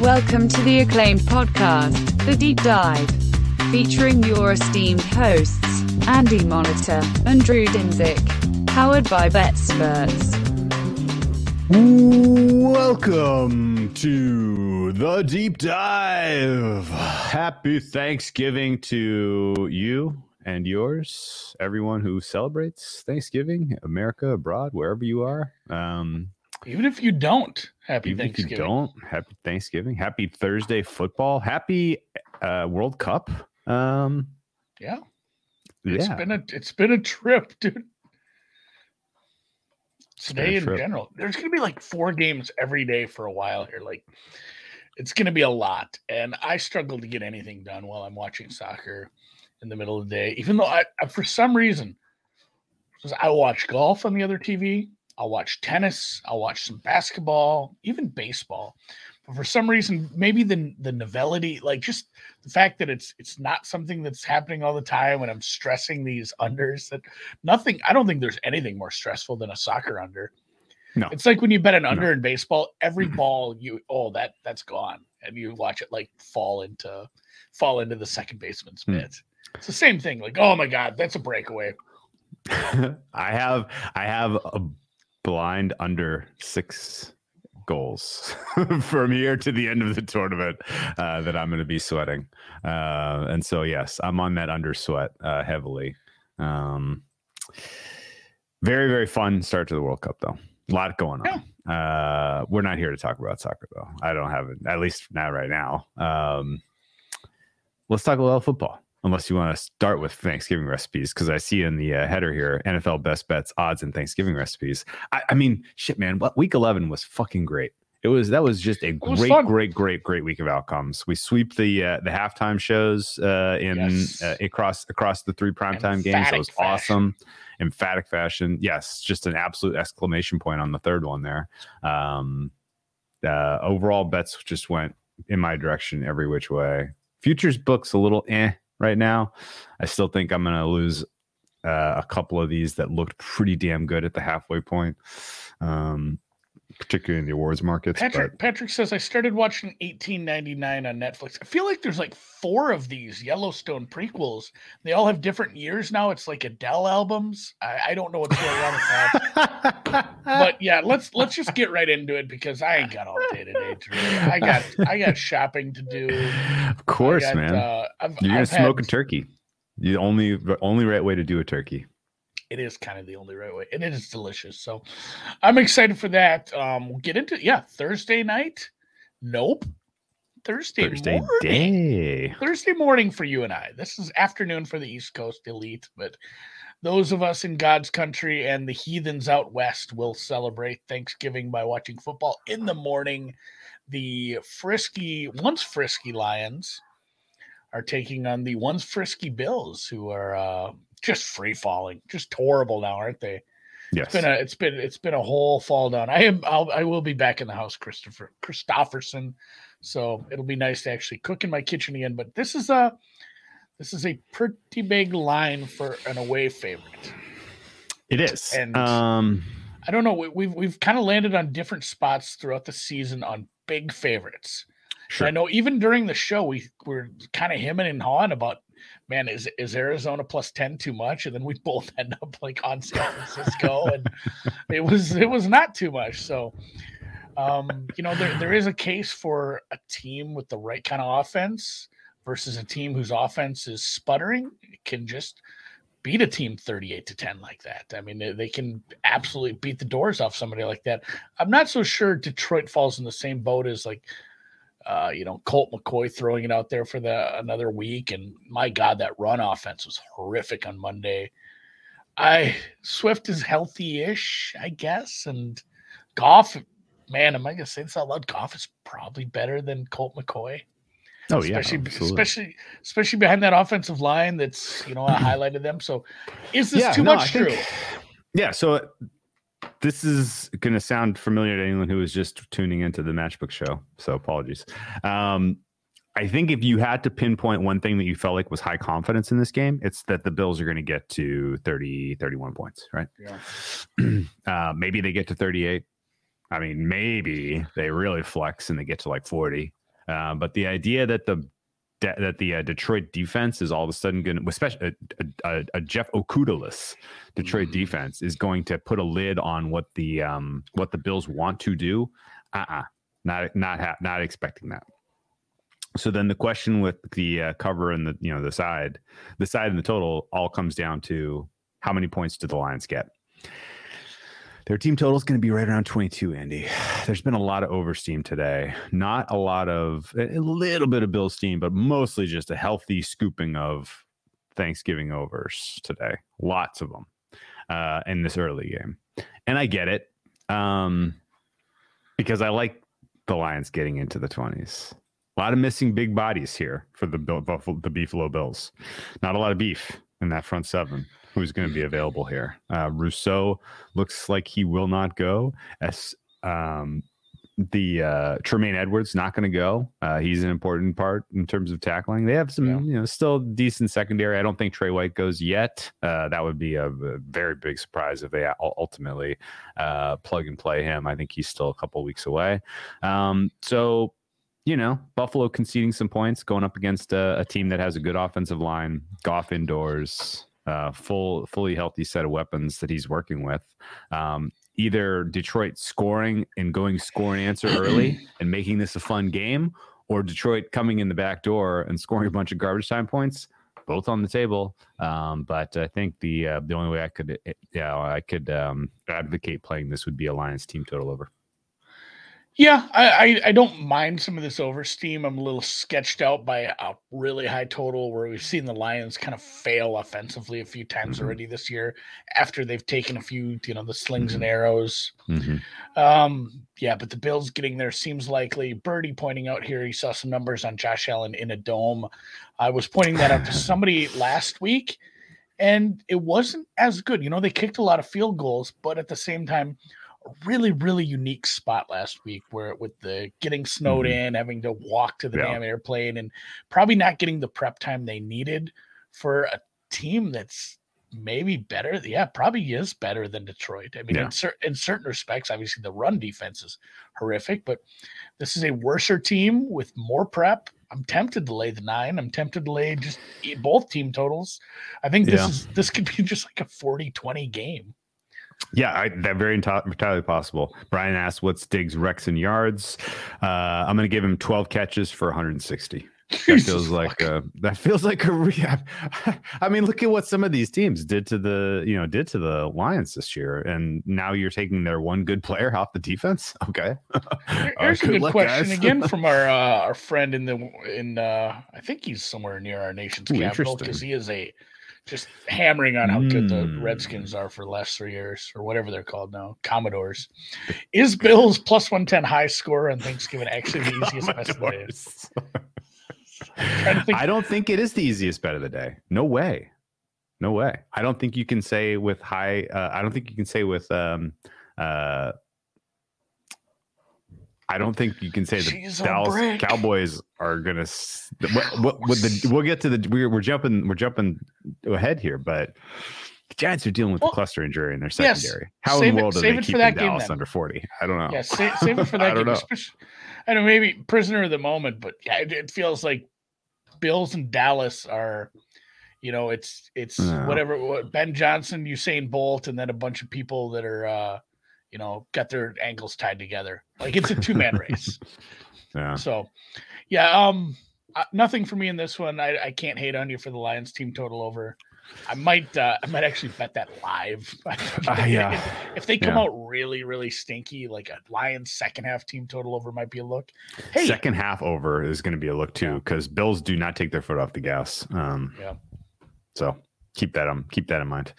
Welcome to the acclaimed podcast, The Deep Dive, featuring your esteemed hosts, Andy Molitor and Drew Dinsick, powered by BetSperts. Welcome to the deep dive. Happy Thanksgiving to you and yours, everyone who celebrates Thanksgiving, America, abroad, wherever you are. Um, Even if you don't, happy Thanksgiving. even if you don't, happy Thanksgiving, happy Thursday football, happy uh, World Cup. Um, Yeah. It's yeah, been a it's been a trip, dude. Today in trip. general. There's gonna be like four games every day for a while here. Like it's gonna be a lot. And I struggle to get anything done while I'm watching soccer in the middle of the day. Even though I, I for some reason, I watch golf on the other TV, I'll watch tennis, I'll watch some basketball, even baseball. But for some reason, maybe the the novelty, like just the fact that it's it's not something that's happening all the time and I'm stressing these unders that nothing I don't think there's anything more stressful than a soccer under. No. It's like when you bet an under in baseball, every ball you oh that that's gone. And you watch it like fall into fall into the second baseman's mitt. It's the same thing. Like, oh my god, that's a breakaway. I have I have a blind under six goals from here to the end of the tournament uh, that I'm going to be sweating, uh, and so yes, I'm on that under sweat uh, heavily. Um, very very fun start to the World Cup though. A lot going on. Uh, we're not here to talk about soccer though. I don't have it at least not right now. Um, let's talk a little football unless you want to start with Thanksgiving recipes, because I see in the uh, header here NFL best bets, odds, and Thanksgiving recipes. I, I mean, shit, man, what week 11 was fucking great. It was that was just a was great, fun. great, great, great week of outcomes. We sweep the uh, the halftime shows uh, in Yes. uh, across across the three primetime games. That was fashion. awesome, emphatic fashion. Yes, just an absolute exclamation point on the third one there. Um, uh, overall bets just went in my direction every which way. Futures books a little eh right now. I still think I'm going to lose uh, a couple of these that looked pretty damn good at the halfway point, um, particularly in the awards markets. Patrick Patrick says I started watching 1899 on Netflix. I feel like there's like four of these Yellowstone prequels. They all have different years now. It's like Adele albums. I, I don't know what's going on with that. but But yeah, let's let's just get right into it because I ain't got all day today. I got I got shopping to do. of course, got, man, Uh, you're gonna I've smoke had- a turkey. The only the only right way to do a turkey. It is kind of the only right way and it is delicious so i'm excited for that um we'll get into yeah thursday night nope thursday, Thursday morning. day. thursday morning for you and i this is afternoon for the east coast elite but those of us in god's country and the heathens out west will celebrate thanksgiving by watching football in the morning the frisky once frisky lions are taking on the once frisky bills who are uh just free falling just horrible now aren't they Yes. it's been a it's been it's been a whole fall down. I am I'll, I will be back in the house, Christopher Christofferson. So it'll be nice to actually cook in my kitchen again. But this is a this is a pretty big line for an away favorite. it is. and- um, I don't know. We, we've we've kind of landed on different spots throughout the season on big favorites. sure. I know even during the show we were kind of hemming and hawing about, man, is is Arizona plus ten too much? And then we both end up like on San Francisco, and it was it was not too much. So, um, you know, there there is a case for a team with the right kind of offense versus a team whose offense is sputtering can just beat a team 38 to 10 like that. I mean, they, they can absolutely beat the doors off somebody like that. I'm not so sure Detroit falls in the same boat as like uh, you know, Colt McCoy throwing it out there for the another week. And my God, that run offense was horrific on Monday. I Swift is healthy-ish, I guess, and Goff, man, am I gonna say this out loud? Goff is probably better than Colt McCoy. oh yeah, especially absolutely. especially especially behind that offensive line that's you know I highlighted them. So is this Yeah, too no, I much think- true? Yeah, so this is going to sound familiar to anyone who is just tuning into the Matchbook show. So apologies. Um, I think if you had to pinpoint one thing that you felt like was high confidence in this game, it's that the Bills are going to get to 30, 31 points, right? Yeah. uh, maybe they get to 38. I mean, maybe they really flex and they get to like 40. Uh, but the idea that the de- that the uh, Detroit defense is all of a sudden going to, especially a, a, a Jeff Okudalus Detroit Mhm. defense is going to put a lid on what the um what the Bills want to do. Uh-uh. Not not ha- not expecting that. So then the question with the uh, cover and the you know the side, the side and the total all comes down to how many points do the Lions get? Their team total is going to be right around 22, Andy. There's been a lot of oversteam today. Not a lot of, a little bit of Bill steam, but mostly just a healthy scooping of Thanksgiving overs today. Lots of them uh, in this early game. And I get it um, because I like the Lions getting into the 20s. A lot of missing big bodies here for the Bill, Buffalo, the Beefalo Bills. Not a lot of beef in that front seven. Who's going to be available here? Uh, Rousseau looks like he will not go. As um, the uh, Tremaine Edmunds not going to go. Uh, he's an important part in terms of tackling. They have some, Yeah. you know, still decent secondary. I don't think Trey White goes yet. Uh, that would be a, a very big surprise if they ultimately uh, plug and play him. I think he's still a couple weeks away. Um, so you know, Buffalo conceding some points, going up against a, a team that has a good offensive line, Goff indoors, uh, full, fully healthy set of weapons that he's working with. Um, either Detroit scoring and going score and answer early and making this a fun game, or Detroit coming in the back door and scoring a bunch of garbage time points. Both on the table, um, but I think the uh, the only way I could, yeah, I could um, advocate playing this would be a Lions team total over. Yeah, I, I I don't mind some of this oversteam. I'm a little sketched out by a really high total where we've seen the Lions kind of fail offensively a few times Mhm. already this year after they've taken a few, you know, the slings and Mhm. arrows. Mm-hmm. Um, yeah, but the Bills getting there seems likely. Birdie pointing out here, he saw some numbers on Josh Allen in a dome. I was pointing that out to somebody last week, and it wasn't as good. You know, they kicked a lot of field goals, but at the same time, really, really unique spot last week where with the getting snowed Mhm. in, having to walk to the Yeah. damn airplane, and probably not getting the prep time they needed for a team that's maybe better. Yeah, probably is better than Detroit. I mean, Yeah. in, cer- in certain respects, obviously the run defense is horrific, but this is a worser team with more prep. I'm tempted to lay the nine. I'm tempted to lay just both team totals. I think this Yeah. is this could be just like a 40-20 game. Yeah, I, that very enti- entirely possible. Brian asked, "What's Diggs' Rex in yards?" Uh, I'm going to give him 12 catches for 160. That feels like a, that feels like a rehab. I mean, look at what some of these teams did to the you know did to the Lions this year, and now you're taking their one good player off the defense. Okay, Here- Uh, Here's a good good question again from our uh, our friend in the in uh, I think he's somewhere near our nation's Ooh, capital because he is a just hammering on how good the Mm. Redskins are for the last three years or whatever they're called now, Commodores. Is Bills plus one ten high score on Thanksgiving actually the easiest best of the day? Commodores. trying to think- I don't think it is the easiest bet of the day. No way. No way. I don't think you can say with high. Uh, I don't think you can say with. Um, uh, I don't think you can say the She's Dallas. Cowboys are gonna. What, what, what the, we'll get to the. We're, we're jumping. We're jumping ahead here, but the Giants are dealing with Well, the cluster injury in their yes. secondary. How Save in the world are they it for keeping that game Dallas then. under forty? I don't know. Yeah, save, save it for I don't game. know. I don't know, maybe prisoner of the moment, but yeah, it, it feels like Bills and Dallas are, you know, it's it's No. whatever what, Ben Johnson, Usain Bolt, and then a bunch of people that are, uh, you know, got their ankles tied together. Like it's a two man race. Yeah. So, yeah, um, uh, nothing for me in this one. I, I can't hate on you for the Lions team total over. I might uh, I might actually bet that live. Uh, yeah. If they come Yeah. out really, really stinky, like a Lions second half team total over might be a look. Hey, Second half over is going to be a look too Yeah. because Bills do not take their foot off the gas. Um, Yeah. So keep that um keep that in mind.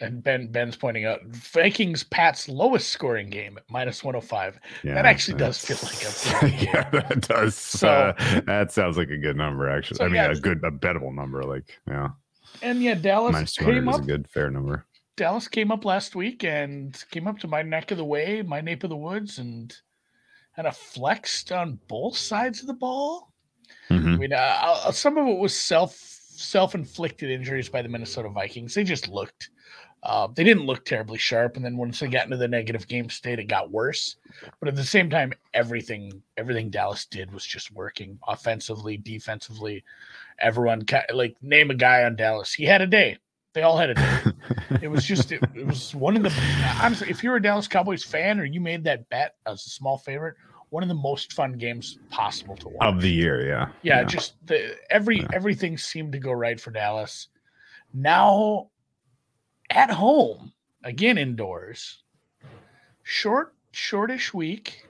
And Ben Ben's pointing out Vikings Pat's lowest scoring game at minus 105. Yeah, That actually does feel like a yeah, that does. So- uh, that sounds like a good number actually. So, I mean, yeah. a good a bettable number. Like yeah, And yeah, Dallas minus came is a good fair number. Dallas came up last week and came up to my neck of the way, my nape of the woods, and kind of flexed on both sides of the ball. Mm-hmm. I mean, uh, some of it was self self inflicted injuries by the Minnesota Vikings. They just looked. Uh, they didn't look terribly sharp, and then once they got into the negative game state, it got worse. But at the same time, everything everything Dallas did was just working offensively, defensively. Everyone like name a guy on Dallas. He had a day. They all had a day. it was just it, it was one of the honestly, if you're a Dallas Cowboys fan or you made that bet as a small favorite, one of the most fun games possible to watch of the year. Yeah, yeah. yeah. Just the every yeah. everything seemed to go right for Dallas. Now, at home again indoors, short shortish week,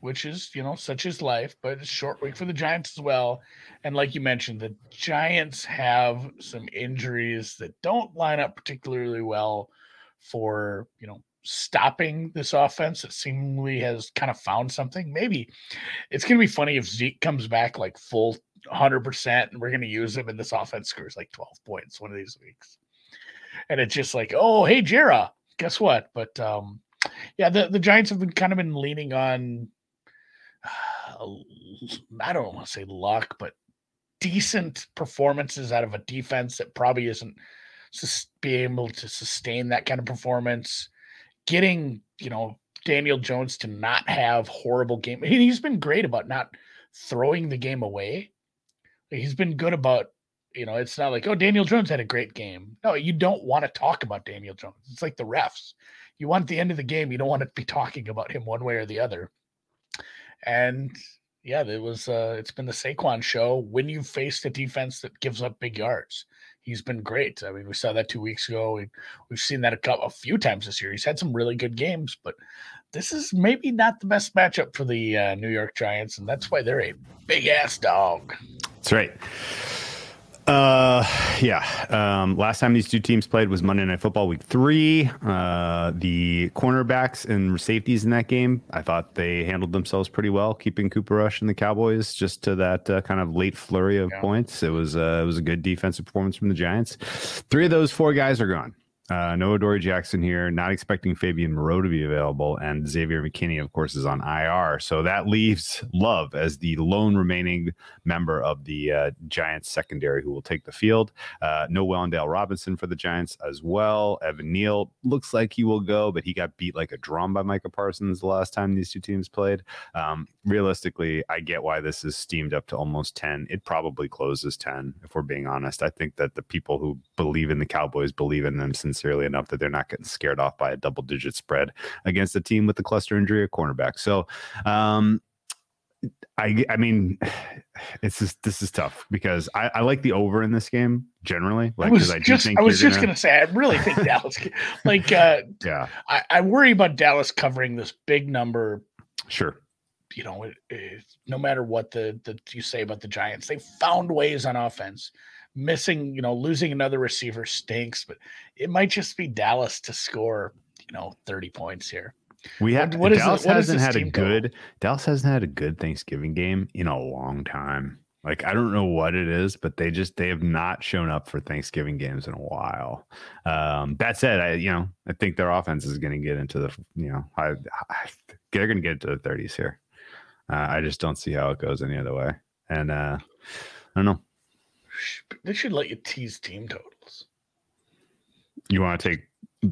which is you know such is life, but it's short week for the Giants as well. And like you mentioned, the Giants have some injuries that don't line up particularly well for you know stopping this offense that seemingly has kind of found something. Maybe it's going to be funny if Zeke comes back like full 100% and we're going to use him and this offense scores like 12 points one of these weeks. And it's just like, oh, hey, Jera, guess what? But um, yeah, the, the Giants have been kind of been leaning on, uh, I don't want to say luck, but decent performances out of a defense that probably isn't just being able to sustain that kind of performance getting, you know, Daniel Jones to not have horrible game. He's been great about not throwing the game away. He's been good about, you know, it's not like, oh, Daniel Jones had a great game. No, you don't want to talk about Daniel Jones. It's like the refs. You want the end of the game, you don't want to be talking about him one way or the other. And yeah, it was uh it's been the Saquon show when you face the defense that gives up big yards he's been great. I mean, we saw that two weeks ago. We, we've seen that a couple, a few times this year. He's had some really good games, but this is maybe not the best matchup for the uh, New York Giants, and that's why they're a big ass dog. That's right. Uh, yeah. Um, last time these two teams played was Monday Night Football Week Three. Uh, the cornerbacks and safeties in that game, I thought they handled themselves pretty well, keeping Cooper Rush and the Cowboys just to that uh, kind of late flurry of yeah. points. It was uh, it was a good defensive performance from the Giants. Three of those four guys are gone. Uh, no Adoree Jackson here. Not expecting Fabian Moreau to be available, and Xavier McKinney, of course, is on IR. So that leaves Love as the lone remaining member of the uh, Giants secondary who will take the field. Uh, no Wan'Dale Robinson for the Giants as well. Evan Neal looks like he will go, but he got beat like a drum by Micah Parsons the last time these two teams played. Um, realistically, I get why this is steamed up to almost 10. It probably closes 10, if we're being honest. I think that the people who believe in the Cowboys believe in them since sincerely enough that they're not getting scared off by a double digit spread against a team with the cluster injury at cornerback. So, um, I I mean, it's just this is tough because I, I like the over in this game generally. Like, I was I just I was just gonna... gonna... say I really think Dallas like uh yeah I, I worry about Dallas covering this big number. Sure. You know, it, it, no matter what the, the you say about the Giants, they found ways on offense missing, you know, losing another receiver stinks, but it might just be Dallas to score, you know, 30 points here. We have what, what Dallas is, what hasn't had a good Dallas hasn't had a good Thanksgiving game in a long time. Like I don't know what it is, but they just they have not shown up for Thanksgiving games in a while. Um, that said, I you know I think their offense is going to get into the you know I, I, they're going to get into the 30s here. Uh, I just don't see how it goes any other way, and uh, I don't know. They should let you tease team totals. You want to take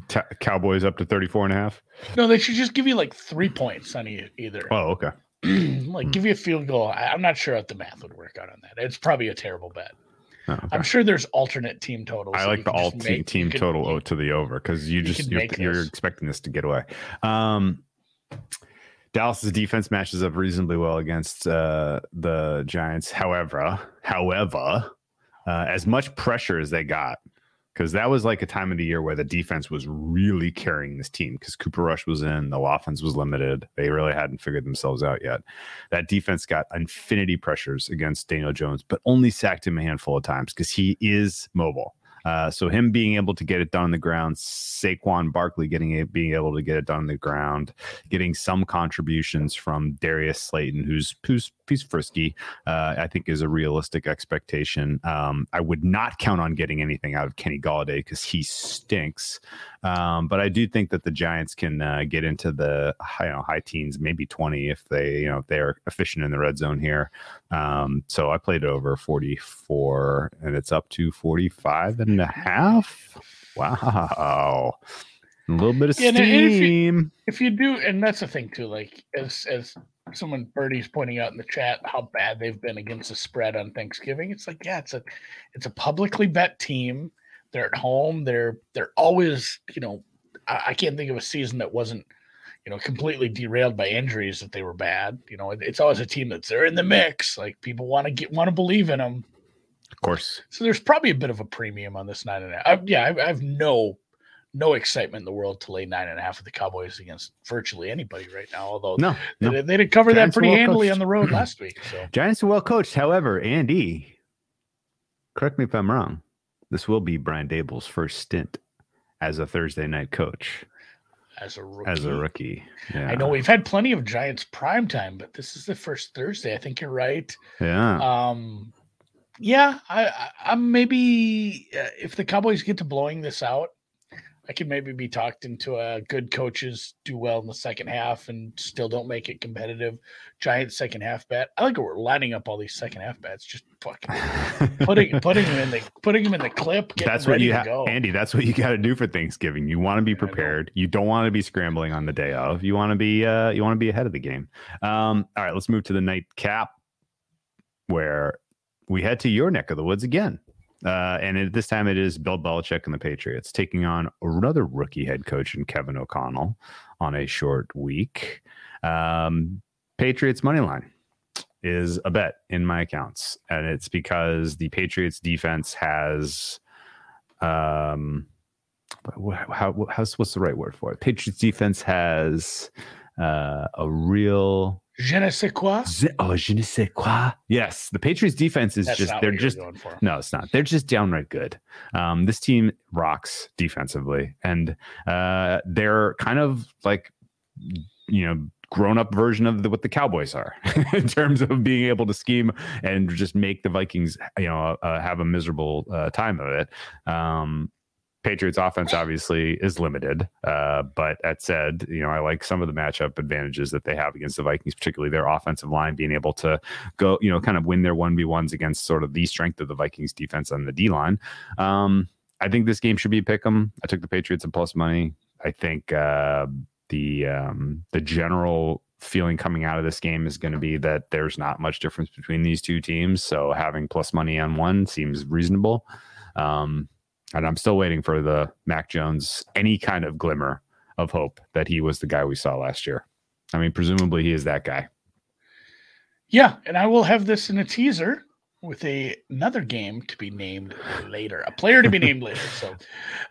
t- Cowboys up to 34 and a half? No, they should just give you like three points on either. Oh, okay. like hmm. give you a field goal. I, am not sure what the math would work out on that. It's probably a terrible bet. Oh, okay. I'm sure there's alternate team totals. I like the alt team, team total you, to the over because you, you just you're, you're expecting this to get away. Um, Dallas's defense matches up reasonably well against uh, the Giants. However, however, uh, as much pressure as they got because that was like a time of the year where the defense was really carrying this team because Cooper Rush was in, the offense was limited. They really hadn't figured themselves out yet. That defense got infinity pressures against Daniel Jones, but only sacked him a handful of times because he is mobile. Uh, so him being able to get it done on the ground, Saquon Barkley getting it, being able to get it done on the ground, getting some contributions from Darius Slayton, who's who's he's frisky, uh, I think is a realistic expectation. Um, I would not count on getting anything out of Kenny Golladay because he stinks. Um, but I do think that the Giants can uh, get into the high, you know, high teens, maybe 20 if they, you know, if they're efficient in the red zone here. Um, so I played over 44 and it's up to 45 and a half. Wow. A little bit of Yeah, and if you- steam. if you do, and that's the thing too, like as as someone Birdie's pointing out in the chat how bad they've been against the spread on Thanksgiving. It's like, yeah, it's a it's a publicly bet team. They're at home. They're they're always, you know, I, I can't think of a season that wasn't, you know, completely derailed by injuries that they were bad. You know, it- it's always a team that's they're in the mix. Like people want to get want to believe in them. Of course. So there's probably a bit of a premium on this nine and a half. I, yeah, I, I have no no excitement in the world to lay nine and a half of the Cowboys against virtually anybody right now. Although No, no. they, they did cover that Giants are pretty well handily coached. on the road last week. So Giants are well coached. However, Andy, correct me if I'm wrong. This will be Brian Daboll's first stint as a Thursday night coach, as a rookie, as a rookie. Yeah. I know we've had plenty of Giants prime time, but this is the first Thursday. I think you're right. Yeah. Um, yeah, I, I, I'm maybe uh, if the Cowboys get to blowing this out, I could maybe be talked into a good coaches do well in the second half and still don't make it competitive. Giant second half bet. I like how we're lining up all these second half bets, just fucking putting putting them in the putting them in the clip. That's what you to have. Andy. That's what you got to do for Thanksgiving. You want to be prepared. You don't want to be scrambling on the day of. You want to be. Uh, you want to be ahead of the game. Um, all right, let's move to the nightcap, where we head to your neck of the woods again. Uh, and at this time, it is Bill Belichick and the Patriots taking on another rookie head coach in Kevin O'Connell on a short week. Um, Patriots money line is a bet in my accounts, and it's because the Patriots defense has, um, how, how's what's the right word for it? Patriots defense has uh, a real Je ne sais quoi. Oh, je ne sais quoi. Yes, the Patriots defense is That's just they're what you were just no, it's not. They're just downright good. Um, this team rocks defensively, and uh, they're kind of like you know grown up version of the, what the Cowboys are in terms of being able to scheme and just make the Vikings you know uh, have a miserable uh, time of it. Um, Patriots offense obviously is limited, uh, but that said, you know I like some of the matchup advantages that they have against the Vikings, particularly their offensive line being able to go, you know, kind of win their one v ones against sort of the strength of the Vikings defense on the D line. Um, I think this game should be pick 'em. I took the Patriots at plus money. I think uh, the um, the general feeling coming out of this game is going to be that there's not much difference between these two teams. So having plus money on one seems reasonable. Um, and I'm still waiting for the Mac Jones any kind of glimmer of hope that he was the guy we saw last year. I mean, presumably he is that guy. Yeah, and I will have this in a teaser with a another game to be named later, a player to be named later. So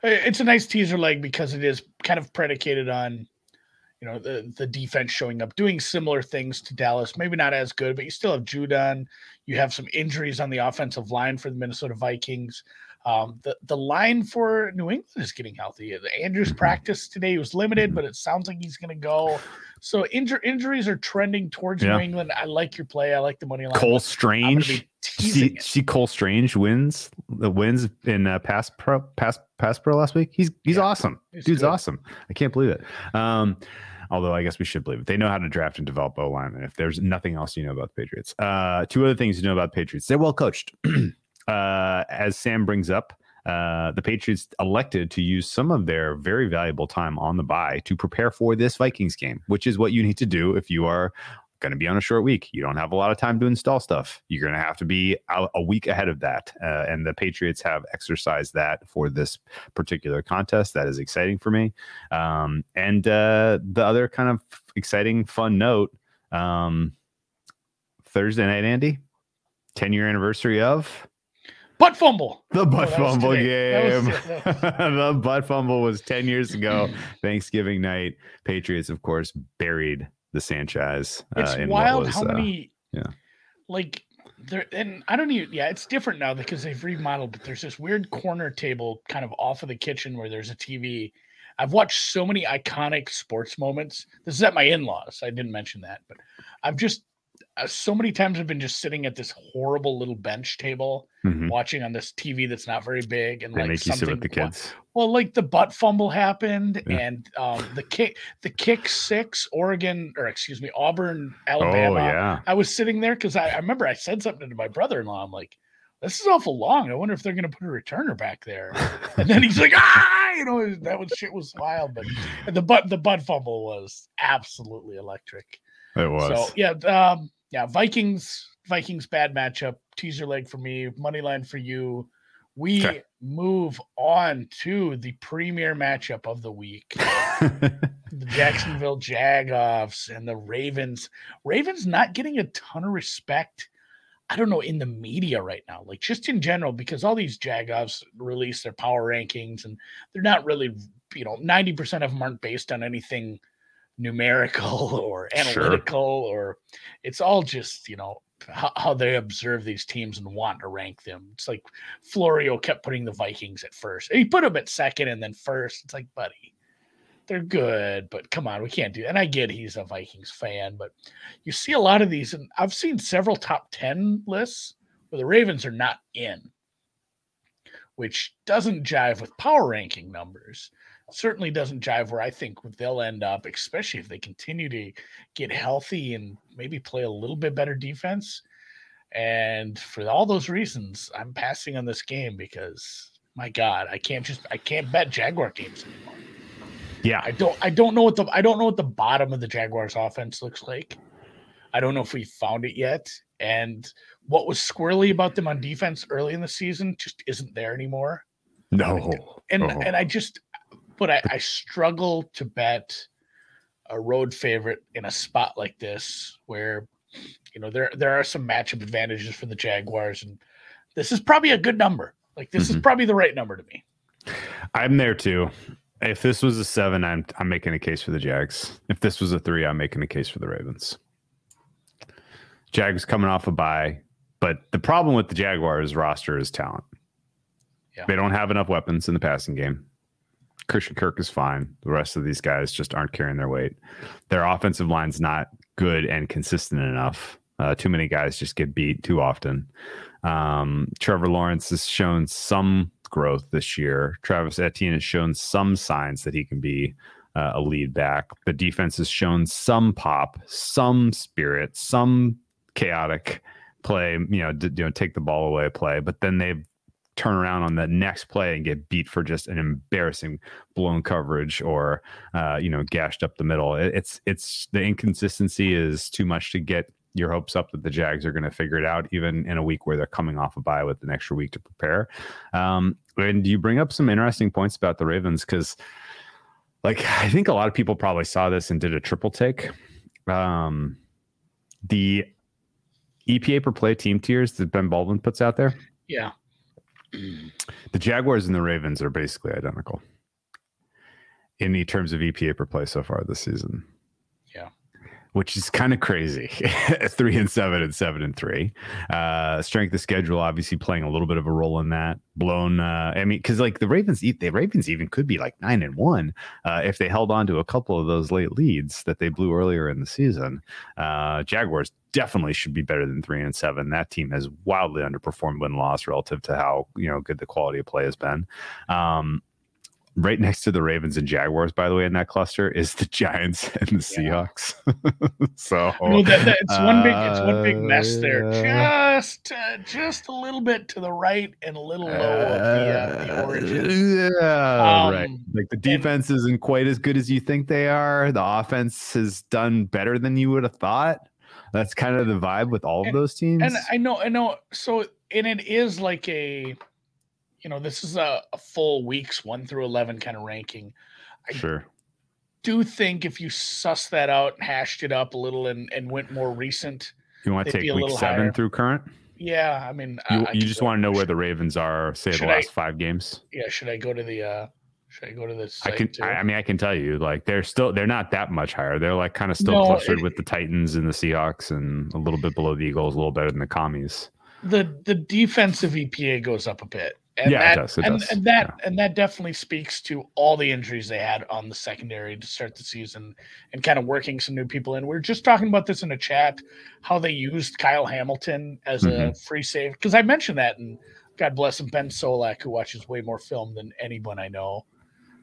it's a nice teaser leg because it is kind of predicated on you know the the defense showing up doing similar things to Dallas, maybe not as good, but you still have Judon. You have some injuries on the offensive line for the Minnesota Vikings. Um, the the line for New England is getting healthy. Andrews practice today was limited, but it sounds like he's going to go. So injur- injuries are trending towards Yeah. New England. I like your play. I like the money line. Cole Strange. See, it. see Cole Strange wins the wins in uh, pass pro pass pass pro last week. He's he's Yeah, awesome. he's Dude's good. awesome. I can't believe it. Um, although I guess we should believe it. They know how to draft and develop O linemen. If there's nothing else you know about the Patriots, uh, two other things you know about the Patriots. They're well coached. uh, as Sam brings up. Uh, the Patriots elected to use some of their very valuable time on the bye to prepare for this Vikings game, which is what you need to do if you are going to be on a short week. You don't have a lot of time to install stuff. You're going to have to be a week ahead of that. Uh, and the Patriots have exercised that for this particular contest. That is exciting for me. Um, and uh, the other kind of exciting, fun note um, Thursday night, Andy, 10 year anniversary of butt fumble. the butt that was fumble game. the butt fumble was 10 years ago. Thanksgiving night. Patriots, of course, buried the Sanchez. It's uh, in wild was, how uh, many yeah. like there and I don't even yeah, it's different now because they've remodeled, but there's this weird corner table kind of off of the kitchen where there's a TV. I've watched so many iconic sports moments. This is at my in-laws. I didn't mention that, but I've just uh, so many times I've been just sitting at this horrible little bench table Mhm. watching on this TV that's not very big and They like make you sit something with the kids. Well, like the butt fumble happened, Yeah. and um, the kick, the kick six, Oregon, or excuse me, Auburn, Alabama. Oh yeah. I was sitting there because I, I remember I said something to my brother-in-law. I'm like, "This is awful long. I wonder if they're going to put a returner back there." And then he's like, "Ah!" You know, that was shit was wild, but the butt the butt fumble was absolutely electric. It was. So yeah, um, yeah, Vikings, Vikings bad matchup. Teaser leg for me, money line for you. We Okay. move on to the premier matchup of the week. The Jacksonville Jagoffs and the Ravens. Ravens not getting a ton of respect. I don't know in the media right now, like just in general, because all these Jagoffs release their power rankings and they're not really, you know, 90% of them aren't based on anything numerical or Sure. analytical or it's all just, you know, how, how they observe these teams and want to rank them. It's like Florio kept putting the Vikings at first. He put them at second and then first. It's like, buddy, they're good, but come on, we can't do. that. And I get he's a Vikings fan, but you see a lot of these, and I've seen several top ten lists where the Ravens are not in, which doesn't jive with power ranking numbers. Certainly doesn't jive where I think they'll end up, especially if they continue to get healthy and maybe play a little bit better defense. And for all those reasons, I'm passing on this game because my God, I can't just I can't bet Jaguar teams anymore. yeah. I don't I don't know what the I don't know what the bottom of the Jaguars offense looks like. I don't know if we found it yet. And what was squirrely about them on defense early in the season just isn't there anymore. No. And Oh. and uh-huh. I just but I, I struggle to bet a road favorite in a spot like this where you know there there are some matchup advantages for the Jaguars and this is probably a good number. Like this is Mhm. probably the right number to me. I'm there too. If this was a seven, I'm I'm making a case for the Jags. If this was a three, I'm making a case for the Ravens. Jags coming off a bye, but the problem with the Jaguars roster is talent. Yeah. They don't have enough weapons in the passing game. Christian Kirk is fine. The rest of these guys just aren't carrying their weight. Their offensive line's not good and consistent enough. Uh, too many guys just get beat too often. Um, Trevor Lawrence has shown some growth this year. Travis Etienne has shown some signs that he can be uh, a lead back. The defense has shown some pop, some spirit, some chaotic play. You know, d- you know, take the ball away play, but then they've turn around on the next play and get beat for just an embarrassing blown coverage or uh, you know gashed up the middle. It, it's it's the inconsistency is too much to get your hopes up that the Jags are going to figure it out, even in a week where they're coming off a bye with an extra week to prepare. Um, and you bring up some interesting points about the Ravens because, like, I think a lot of people probably saw this and did a triple take. Um, the EPA per play team tiers that Ben Baldwin puts out there, Yeah. the Jaguars and the Ravens are basically identical in the terms of EPA per play so far this season. Yeah. Which is kind of crazy. three and seven and seven and three. Uh, strength of schedule obviously playing a little bit of a role in that. Blown. Uh, I mean, because like the Ravens, the Ravens even could be like nine and one uh, if they held on to a couple of those late leads that they blew earlier in the season. Uh, Jaguars definitely should be better than three and seven. That team has wildly underperformed win loss relative to how you know good the quality of play has been. Um, right next to the Ravens and Jaguars, by the way, in that cluster is the Giants and the Yeah. Seahawks. so No, that, that, it's one big it's one big mess there. Uh, Just uh, just a little bit to the right and a little low of the, uh, the origin. Yeah, Um, right. Like the defense isn't quite as good as you think they are. The offense has done better than you would have thought. That's kind of the vibe with all of those teams. And I know, I know. So, and it is like a, you know, this is a, a full weeks one through eleven kind of ranking. I sure. do think if you suss that out and hashed it up a little and and went more recent, You want to take week seven higher. through current? yeah. I mean, You, I you could just want to know where the Ravens are, say, the I- last five games? Yeah, should I go to the? uh Should I go to the I can. I, I mean, I can tell you, like they're still they're not that much higher. They're like kind of still No, clustered it- with the Titans and the Seahawks, and a little bit below the Eagles, a little better than the Commies. the the defensive EPA goes up a bit. and Yeah, it that, does, it and, does, and that and that definitely speaks to all the injuries they had on the secondary to start the season and kind of working some new people in. We are just talking about this in a chat, how they used Kyle Hamilton as a Mhm. free save because I mentioned that and God bless him, Ben Solak, who watches way more film than anyone I know,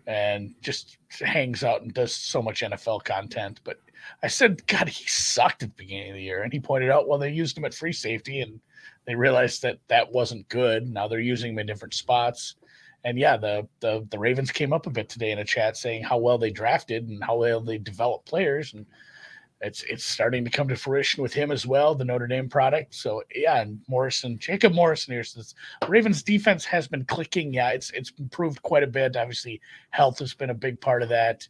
and just hangs out and does so much NFL content. But I said, God, he sucked at the beginning of the year, and he pointed out, well, they used him at free safety, and they realized that that wasn't good. Now they're using him in different spots. And yeah, the, the the Ravens came up a bit today in a chat saying how well they drafted and how well they developed players, and it's it's starting to come to fruition with him as well, the Notre Dame product. So yeah, and Morrison, Jacob Morrison here says Ravens defense has been clicking. Yeah, it's it's improved quite a bit. Obviously, health has been a big part of that.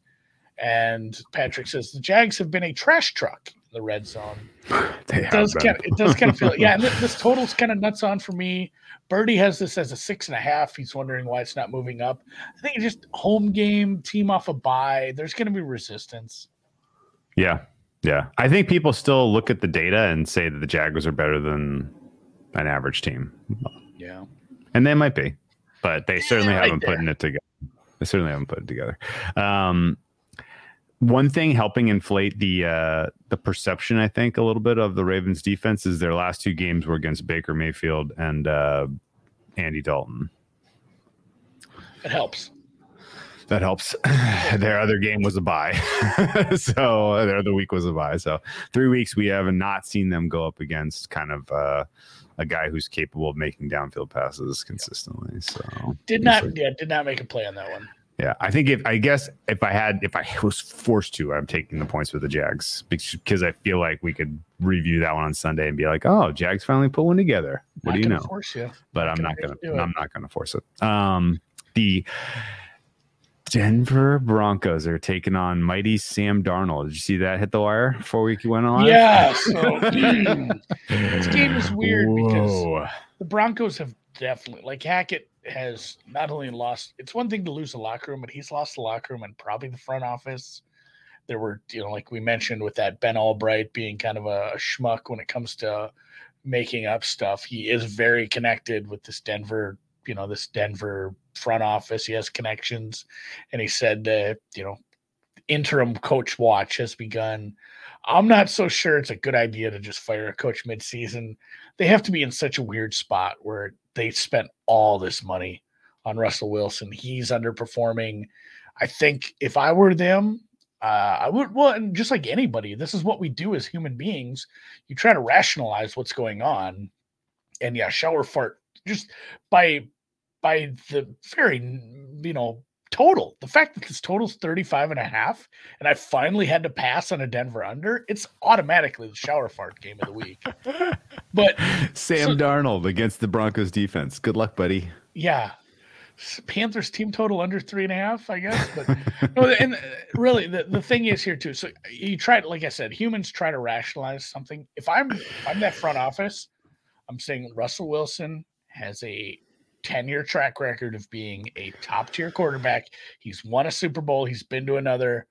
And Patrick says the Jags have been a trash truck in the red zone. They It does kind of, it does kind of feel yeah. And this, this total's kind of nuts on for me. Birdie has this as a six and a half. He's wondering why it's not moving up. I think just home game, team off a bye. There's going to be resistance. Yeah. Yeah. I think people still look at the data and say that the Jaguars are better than an average team. Yeah. And they might be, but they certainly haven't put it together. They certainly haven't put it together. Um, one thing helping inflate the uh, the perception, I think, a little bit of the Ravens defense is their last two games were against Baker Mayfield and uh, Andy Dalton. It helps. That helps. their other game was a bye, so their other week was a bye. So three weeks we have not seen them go up against kind of uh, a guy who's capable of making downfield passes consistently. So Did not like- yeah, did not make a play on that one. yeah, I think if I guess if I had if I was forced to, I'm taking the points with the Jags because I feel like we could review that one on Sunday and be like, oh, Jags finally put one together. What Not do you know? Force you. But not I'm not gonna do it. I'm not gonna force it. Um, the Denver Broncos are taking on mighty Sam Darnold. Did you see that hit the wire before we went on? Yeah. So this game is weird because the Broncos have definitely like Hackett has not only lost it's one thing to lose the locker room, but he's lost the locker room and probably the front office. There were, you know, like we mentioned with that Ben Allbright being kind of a, a schmuck when it comes to making up stuff. He is very connected with this Denver, you know, this Denver front office. He has connections. And he said that, you know, interim coach watch has begun. I'm not so sure it's a good idea to just fire a coach midseason. They have to be in such a weird spot where they spent all this money on Russell Wilson. He's underperforming. I think if I were them, uh, I would, well, and just like anybody, this is what we do as human beings. You try to rationalize what's going on. And yeah, shower fart just by by the very you know total the fact that this total's 35 and a half and i finally had to pass on a denver under it's automatically the shower fart game of the week but Sam So- Darnold against the Broncos defense. Good luck, buddy. yeah panthers team total under three and a half i guess but no, and uh, really the, the thing is here too so you try to like i said humans try to rationalize something if i'm if i'm that front office i'm saying russell wilson has a 10 year track record of being a top tier quarterback he's won a super bowl he's been to another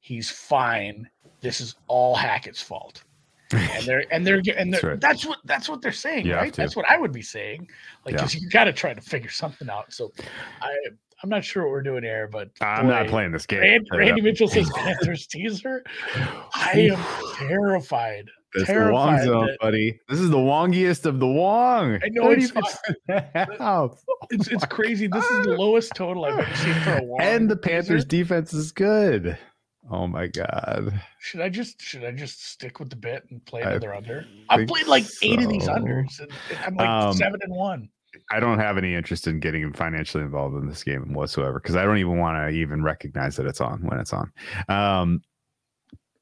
he's fine this is all hackett's fault and they're and they're and That's they're, right. that's what that's what they're saying You right that's what i would be saying like Yeah. you got to try to figure something out so i i'm not sure what we're doing here but I'm not playing this game. Rand, Randy. Mitchell says Panthers teaser. I am terrified. That's the Wong zone, buddy. This is the wongiest of the Wong. I know it's- 30%. It's it's crazy. This is the lowest total I've ever seen for a while. and the Panthers defense is good. Oh my god. Should I just should I just stick with the bit and play I another under? I've played like eight of these unders, and and I'm like Um, seven and one. I don't have any interest in getting financially involved in this game whatsoever because I don't even want to even recognize that it's on when it's on. Um,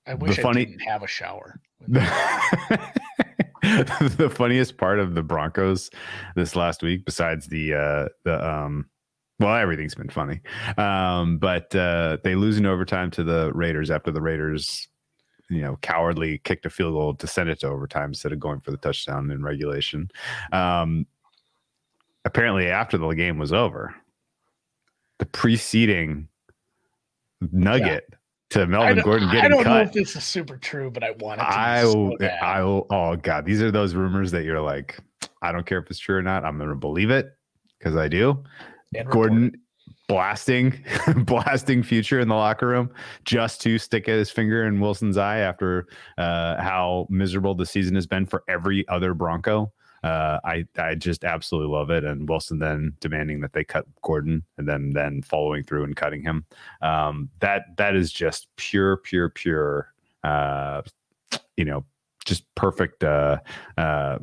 I wish funny- I didn't have a shower. the funniest part of the Broncos this last week, besides the uh, the um, well, everything's been funny, um, but uh, they lose in overtime to the Raiders after the Raiders, you know, cowardly kicked a field goal to send it to overtime instead of going for the touchdown in regulation. Um, apparently, after the game was over, the preceding nugget to Melvin Gordon I don't cut. know if this is super true, but I want it to. I, so. I, oh god, these are those rumors that you're like, I don't care if it's true or not. I'm going to believe it because I do. And Gordon blasting, blasting future in the locker room just to stick his finger in Wilson's eye after uh, how miserable the season has been for every other Bronco. Uh, I I just absolutely love it, and Wilson then demanding that they cut Gordon, and then then following through and cutting him. Um, that that is just pure, pure, pure. Uh, you know, just perfect uh, uh,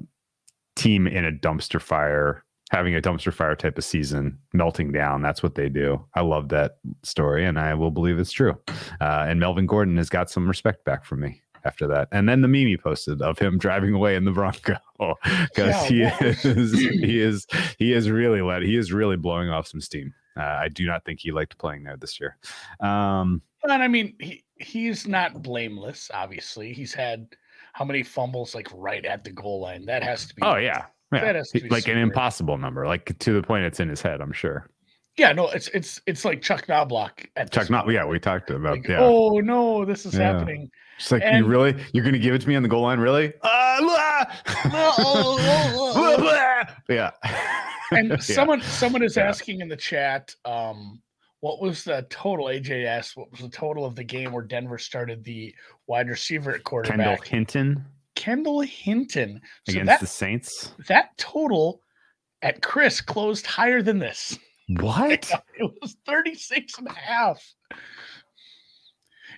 team in a dumpster fire having a dumpster fire type of season melting down. That's what they do. I love that story, and I will believe it's true. Uh, and Melvin Gordon has got some respect back from me after that. And then the meme he posted of him driving away in the Bronco because he is he is he is really let he is really blowing off some steam. Uh, I do not think he liked playing there this year. Um, and I mean, he he's not blameless. Obviously, he's had how many fumbles like right at the goal line? That has to be. Oh yeah, yeah, like an impossible number, like to the point it's in his head. I'm sure. Yeah, no, it's it's it's like Chuck Knoblauch at Chuck Knob. Yeah, we talked about. Like, yeah. Oh no, this is yeah. happening. It's like and, you really you're going to give it to me on the goal line, really? Uh, yeah. and yeah. someone someone is asking in the chat, um, what was the total AJS? What was the total of the game where Denver started the wide receiver at quarterback? Kendall Hinton. Kendall Hinton so against that, the Saints. That total at Chris closed higher than this. What? It was 36 and a half.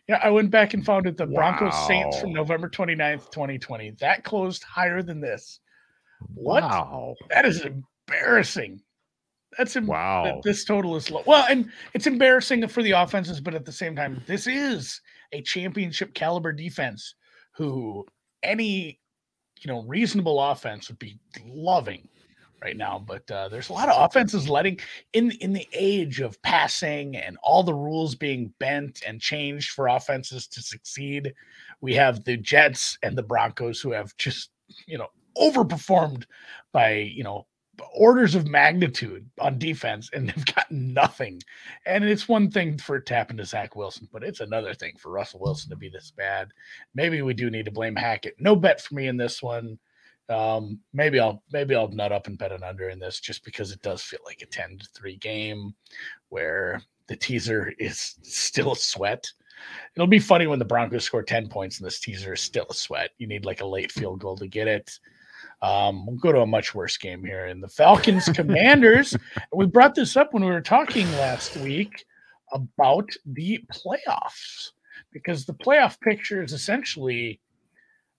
Yeah, I went back and found it the wow. Broncos Saints from November 29th, 2020. That closed higher than this. What? Wow. That is embarrassing. That's Im- wow. That this total is low. Well, and it's embarrassing for the offenses, but at the same time, this is a championship caliber defense who any you know reasonable offense would be loving right now but uh, there's a lot of offenses letting in in the age of passing and all the rules being bent and changed for offenses to succeed we have the jets and the broncos who have just you know overperformed by you know orders of magnitude on defense and they've gotten nothing. And it's one thing for it to happen to Zach Wilson, but it's another thing for Russell Wilson to be this bad. Maybe we do need to blame Hackett. No bet for me in this one. Um, maybe I'll maybe I'll nut up and bet an under in this just because it does feel like a 10 to 3 game where the teaser is still a sweat. It'll be funny when the Broncos score 10 points and this teaser is still a sweat. You need like a late field goal to get it. Um, we'll go to a much worse game here in the Falcons Commanders. we brought this up when we were talking last week about the playoffs because the playoff picture is essentially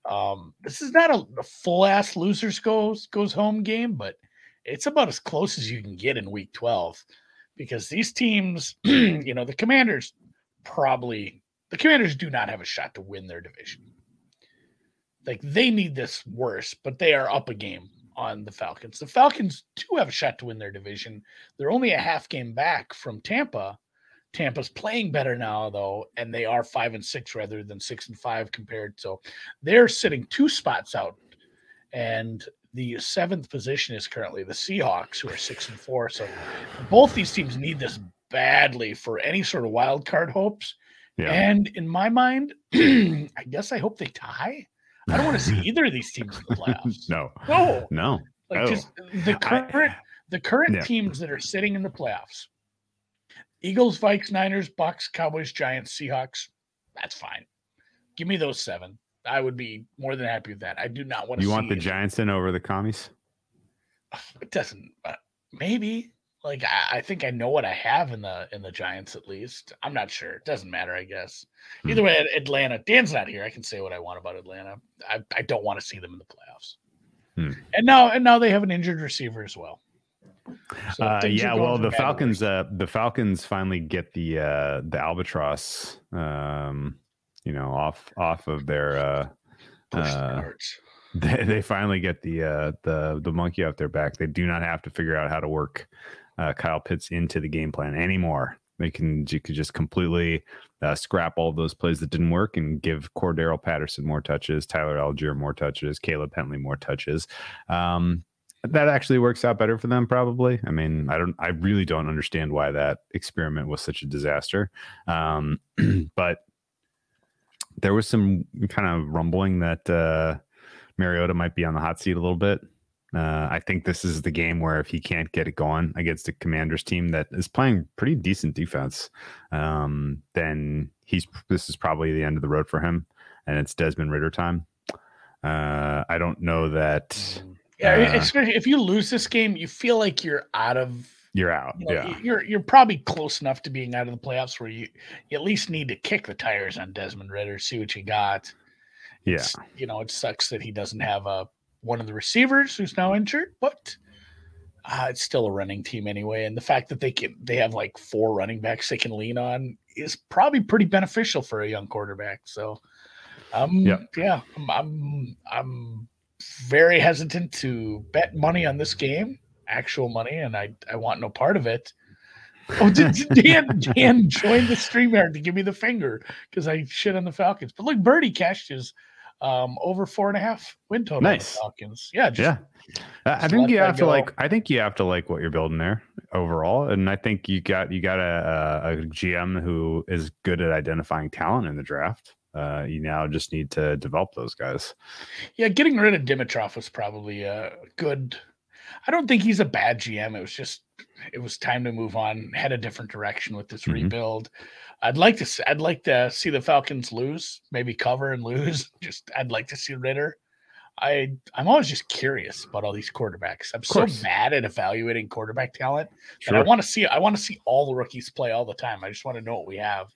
um, this is not a, a full ass losers goes goes home game, but it's about as close as you can get in week 12 because these teams, you know, the commanders probably the commanders do not have a shot to win their division. Like they need this worse, but they are up a game on the Falcons. The Falcons do have a shot to win their division. They're only a half game back from Tampa. Tampa's playing better now, though, and they are five and six rather than six and five compared. So they're sitting two spots out. And the seventh position is currently the Seahawks, who are six and four. So both these teams need this badly for any sort of wild card hopes. Yeah. And in my mind, I guess I hope they tie. I don't want to see either of these teams in the playoffs. no, no, no. Like oh. just the current I, the current yeah. teams that are sitting in the playoffs: Eagles, Vikes, Niners, Bucks, Cowboys, Giants, Seahawks. That's fine. Give me those seven. I would be more than happy with that. I do not want to. You want the Giants in over the commies? It doesn't. Uh, maybe like I, I, think I know what I have in the in the Giants at least. I'm not sure. It doesn't matter, I guess. Hmm. Either way, Atlanta. Dan's not here. I can say what I want about Atlanta. I, I don't want to see them in the playoffs. Hmm. And now and now they have an injured receiver as well. So uh, yeah, well, the Falcons, uh, the Falcons finally get the uh, the albatross, um, you know, off off of their. Uh, uh, they, they finally get the uh, the the monkey off their back. They do not have to figure out how to work uh, Kyle Pitts into the game plan anymore. They can you could just completely uh, scrap all those plays that didn't work and give Cordarrelle Patterson more touches, Tyler Allgeier more touches, Caleb Huntley more touches. Um, that actually works out better for them, probably. I mean, I don't, I really don't understand why that experiment was such a disaster. Um, but there was some kind of rumbling that uh, Mariota might be on the hot seat a little bit Uh, I think this is the game where if he can't get it going against a Commanders team that is playing pretty decent defense, um, then he's this is probably the end of the road for him, and it's Desmond Ridder time. Uh, I don't know that. Yeah, Uh, especially if you lose this game, you feel like you're out of. You're out. You know, yeah. you're you're probably close enough to being out of the playoffs where you, you at least need to kick the tires on Desmond Ridder, see what you got. Yeah. It's- you know, it sucks that he doesn't have a one of the receivers who's now injured, but uh, it's still a running team anyway. And the fact that they can they have like four running backs they can lean on is probably pretty beneficial for a young quarterback. So, um, Yep. yeah, I'm, I'm I'm very hesitant to bet money on this game, actual money, and I I want no part of it. Oh, did, Dan Dan joined the StreamYard to give me the finger because I shit on the Falcons. But look, Birdie cashed his um over four and a half win total on the Nice. Falcons. Yeah, just, yeah. I I think you have to go. like. I think you have to like what you're building there overall, and I think you got you got a, a, a GM who is good at identifying talent in the draft. Uh, you now just need to develop those guys. Yeah, getting rid of Dimitroff was probably a good. I don't think he's a bad GM. It was just it was time to move on, head a different direction with this Mhm. rebuild. I'd like to. I'd like to see the Falcons lose, maybe cover and lose. Just I'd like to see Ridder. I I'm always just curious about all these quarterbacks. I'm so bad at evaluating quarterback talent that I want to see. I want to see all the rookies play all the time. I just want to know what we have.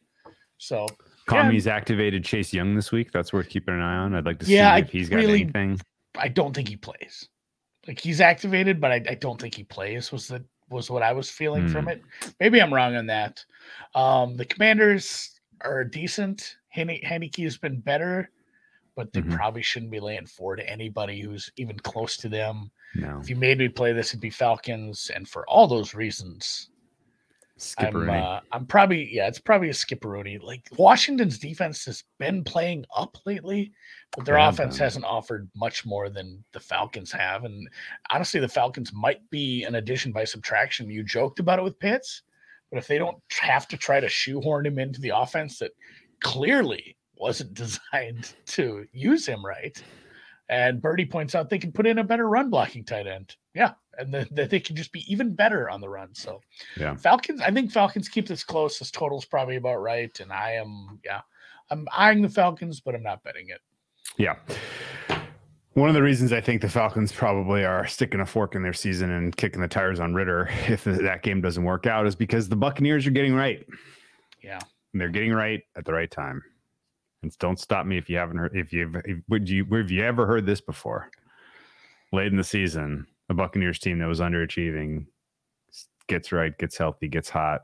So yeah. Activated Chase Young this week. That's worth keeping an eye on. I'd like to Yeah, see I if he's got really- anything. I don't think he plays. Like he's activated, but I, I don't think he plays. Was the was what I was feeling from Hmm. it. Maybe I'm wrong on that. Um, the Commanders are decent. Henne- Heinicke has been better, but they Mhm. probably shouldn't be laying four to anybody who's even close to them. No, If you made me play this, it'd be Falcons, and for all those reasons, I'm uh, I'm probably yeah, it's probably a skipperoni. Like Washington's defense has been playing up lately, but their have offense been. hasn't offered much more than the Falcons have. And honestly, the Falcons might be an addition by subtraction. You joked about it with Pitts, but if they don't have to try to shoehorn him into the offense that clearly wasn't designed to use him right. And Birdie points out they can put in a better run blocking tight end. Yeah. And that that they can just be even better on the run. So Yeah. Falcons, I think Falcons keep this close. This total's probably about right. And I am, yeah, I'm eyeing the Falcons, but I'm not betting it. Yeah. One of the reasons I think the Falcons probably are sticking a fork in their season and kicking the tires on Ridder if that game doesn't work out is because the Buccaneers are getting right. Yeah. And they're getting right at the right time. And don't stop me if you haven't heard if you've if, would you have you ever heard this before? Late in the season, a Buccaneers team that was underachieving gets right, gets healthy, gets hot,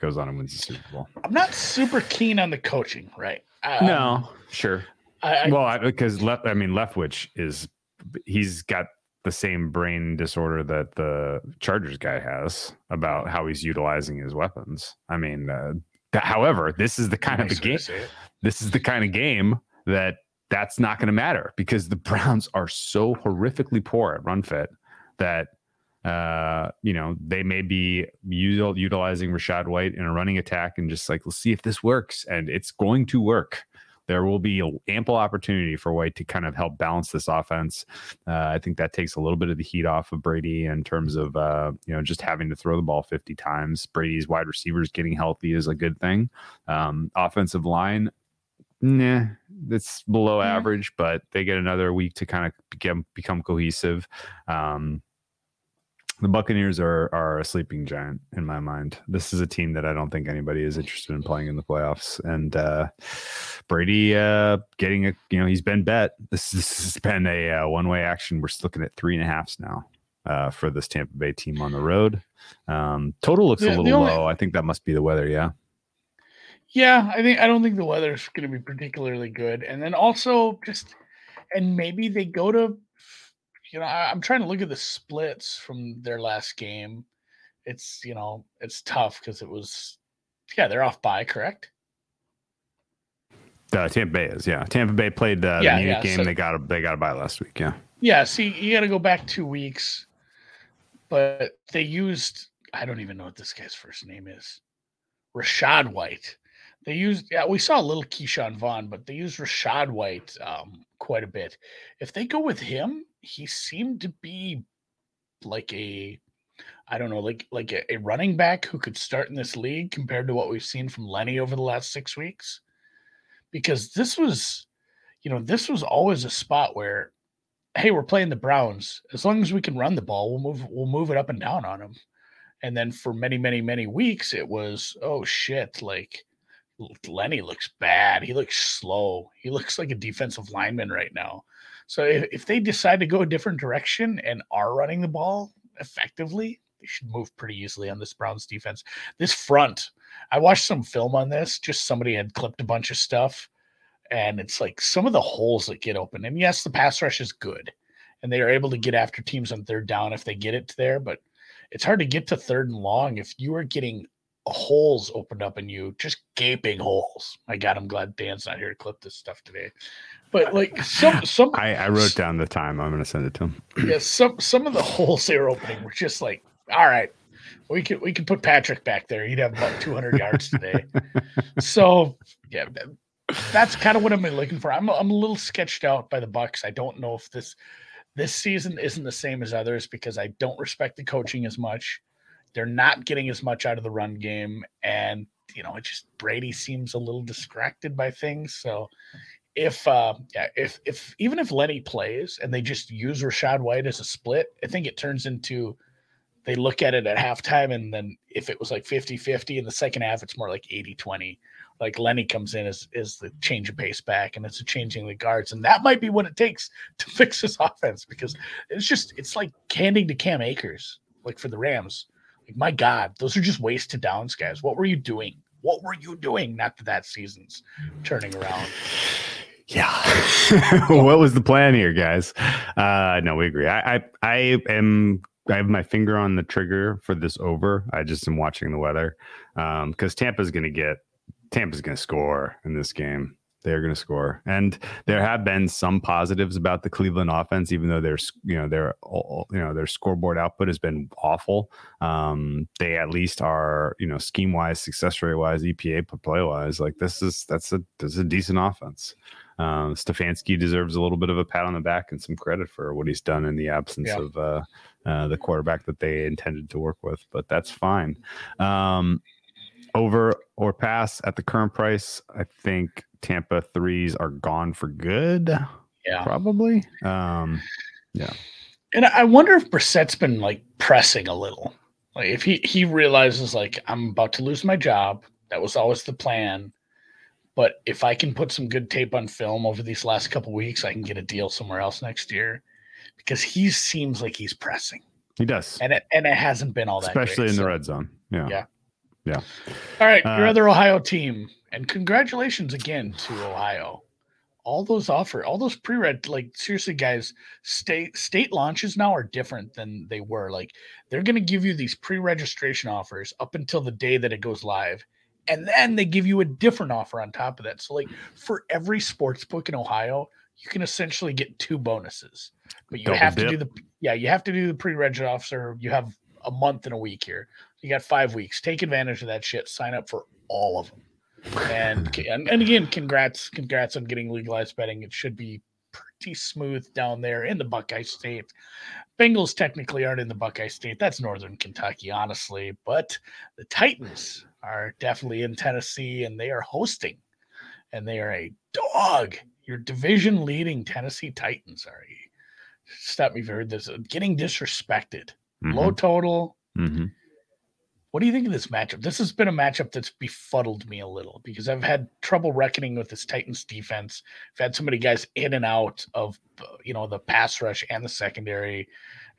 goes on and wins the Super Bowl. I'm not super keen on the coaching, right? Um, no, sure. I, I, well, I, because left, I mean, Leftwich is he's got the same brain disorder that the Chargers guy has about how he's utilizing his weapons. I mean, uh, however, this is the kind of a nice way to game. This is the kind of game that that's not going to matter because the Browns are so horrifically poor at run fit that uh you know they may be util- utilizing Rachaad White in a running attack and just like let's see if this works and it's going to work there will be ample opportunity for White to kind of help balance this offense. Uh, I think that takes a little bit of the heat off of Brady in terms of uh, you know just having to throw the ball 50 times. Brady's wide receivers getting healthy is a good thing. Um, offensive line, nah, that's below Yeah. average, but they get another week to kind of become become cohesive. Um, the Buccaneers are are a sleeping giant in my mind. This is a team that I don't think anybody is interested in playing in the playoffs. And uh, Brady uh, getting a you know he's been bet. This, this has been a uh, one way action. We're looking at three and a halfs now. Uh, for this Tampa Bay team on the road, um, total looks Yeah, a little only- low. I think that must be the weather. Yeah, Yeah, I think I don't think the weather's going to be particularly good, and then also just, and maybe they go to, you know, I, I'm trying to look at the splits from their last game. It's you know it's tough because it was, yeah, they're off by correct. uh, Tampa Bay is. Yeah, Tampa Bay played uh, Yeah, the Munich yeah, game. so- they got a, they got a bye last week. Yeah, Yeah, see, you got to go back two weeks, but they used I don't even know what this guy's first name is, Rachaad White. They used yeah, we saw a little Ke'Shawn Vaughn, but they used Rachaad White um, quite a bit. If they go with him, he seemed to be like a I don't know, like like a, a running back who could start in this league compared to what we've seen from Lenny over the last six weeks. Because this was, you know, this was always a spot where, hey, we're playing the Browns. As long as we can run the ball, we'll move we'll move it up and down on them. And then for many, many, many weeks, it was, oh shit, like Lenny looks bad. He looks slow. He looks like a defensive lineman right now. So if, if they decide to go a different direction and are running the ball effectively, they should move pretty easily on this Browns defense. This front, I watched some film on this. Just somebody had clipped a bunch of stuff, and it's like some of the holes that get open. And yes, the pass rush is good, and they are able to get after teams on third down if they get it there. But it's hard to get to third and long if you are getting holes opened up in you, just gaping holes. My God, I'm glad Dan's not here to clip this stuff today. But like some some I, I wrote down the time. I'm gonna send it to him. yeah, some some of the holes they were opening were just like, all right, we could we could put Patrick back there. He'd have about 200 yards today. So yeah, that's kind of what I'm looking for. I'm I'm a little sketched out by the Bucks. I don't know if this this season isn't the same as others because I don't respect the coaching as much. They're not getting as much out of the run game, and you know, it just Brady seems a little distracted by things. So if uh yeah, if if even if Lenny plays and they just use Rachaad White as a split, I think it turns into they look at it at halftime and then if it was like 50-50 in the second half, it's more like 80-20. Like Lenny comes in as is the change of pace back and it's a changing the guards. And that might be what it takes to fix this offense because it's just it's like handing to Cam Akers, like for the Rams. Like my God, those are just wasted downs, guys. What were you doing? What were you doing? Not that that season's turning around. Yeah. what was the plan here, guys? Uh no, we agree. I, I I am I have my finger on the trigger for this over. I just am watching the weather. Um, because Tampa's gonna get Tampa's gonna score in this game they're going to score. And there have been some positives about the Cleveland offense, even though their you know their you know their scoreboard output has been awful. Um, they at least are you know scheme wise, success rate wise, EPA play wise. Like this is that's a this is a decent offense. Um, Stefanski deserves a little bit of a pat on the back and some credit for what he's done in the absence yeah. of uh, uh, the quarterback that they intended to work with. But that's fine. Um, over or pass at the current price, I think Tampa threes are gone for good. Yeah, probably. Um, yeah. And I wonder if Brissett's been like pressing a little. Like if he he realizes like I'm about to lose my job. That was always the plan. But if I can put some good tape on film over these last couple weeks, I can get a deal somewhere else next year. Because he seems like he's pressing. He does, and it and it hasn't been all that, especially great, in so. the red zone. Yeah, yeah, yeah. All right, your uh, other Ohio team, and congratulations again to Ohio. All those offer, all those pre-read, like seriously, guys, state state launches now are different than they were. Like they're going to give you these pre-registration offers up until the day that it goes live, and then they give you a different offer on top of that. So, like for every sports book in Ohio, you can essentially get two bonuses, but you Double have dip. to do the yeah, you have to do the pre-reg officer. You have a month and a week here. You got five weeks. Take advantage of that shit. Sign up for all of them. And, and and again, congrats, congrats on getting legalized betting. It should be pretty smooth down there in the Buckeye State. Bengals technically aren't in the Buckeye State. That's Northern Kentucky, honestly. But the Titans are definitely in Tennessee, and they are hosting, and they are a dog. Your division leading Tennessee Titans are a stop me if you heard this getting disrespected. Mm-hmm. Low total. Mm-hmm. What do you think of this matchup? This has been a matchup that's befuddled me a little because I've had trouble reckoning with this Titans defense. I've had so many guys in and out of you know the pass rush and the secondary.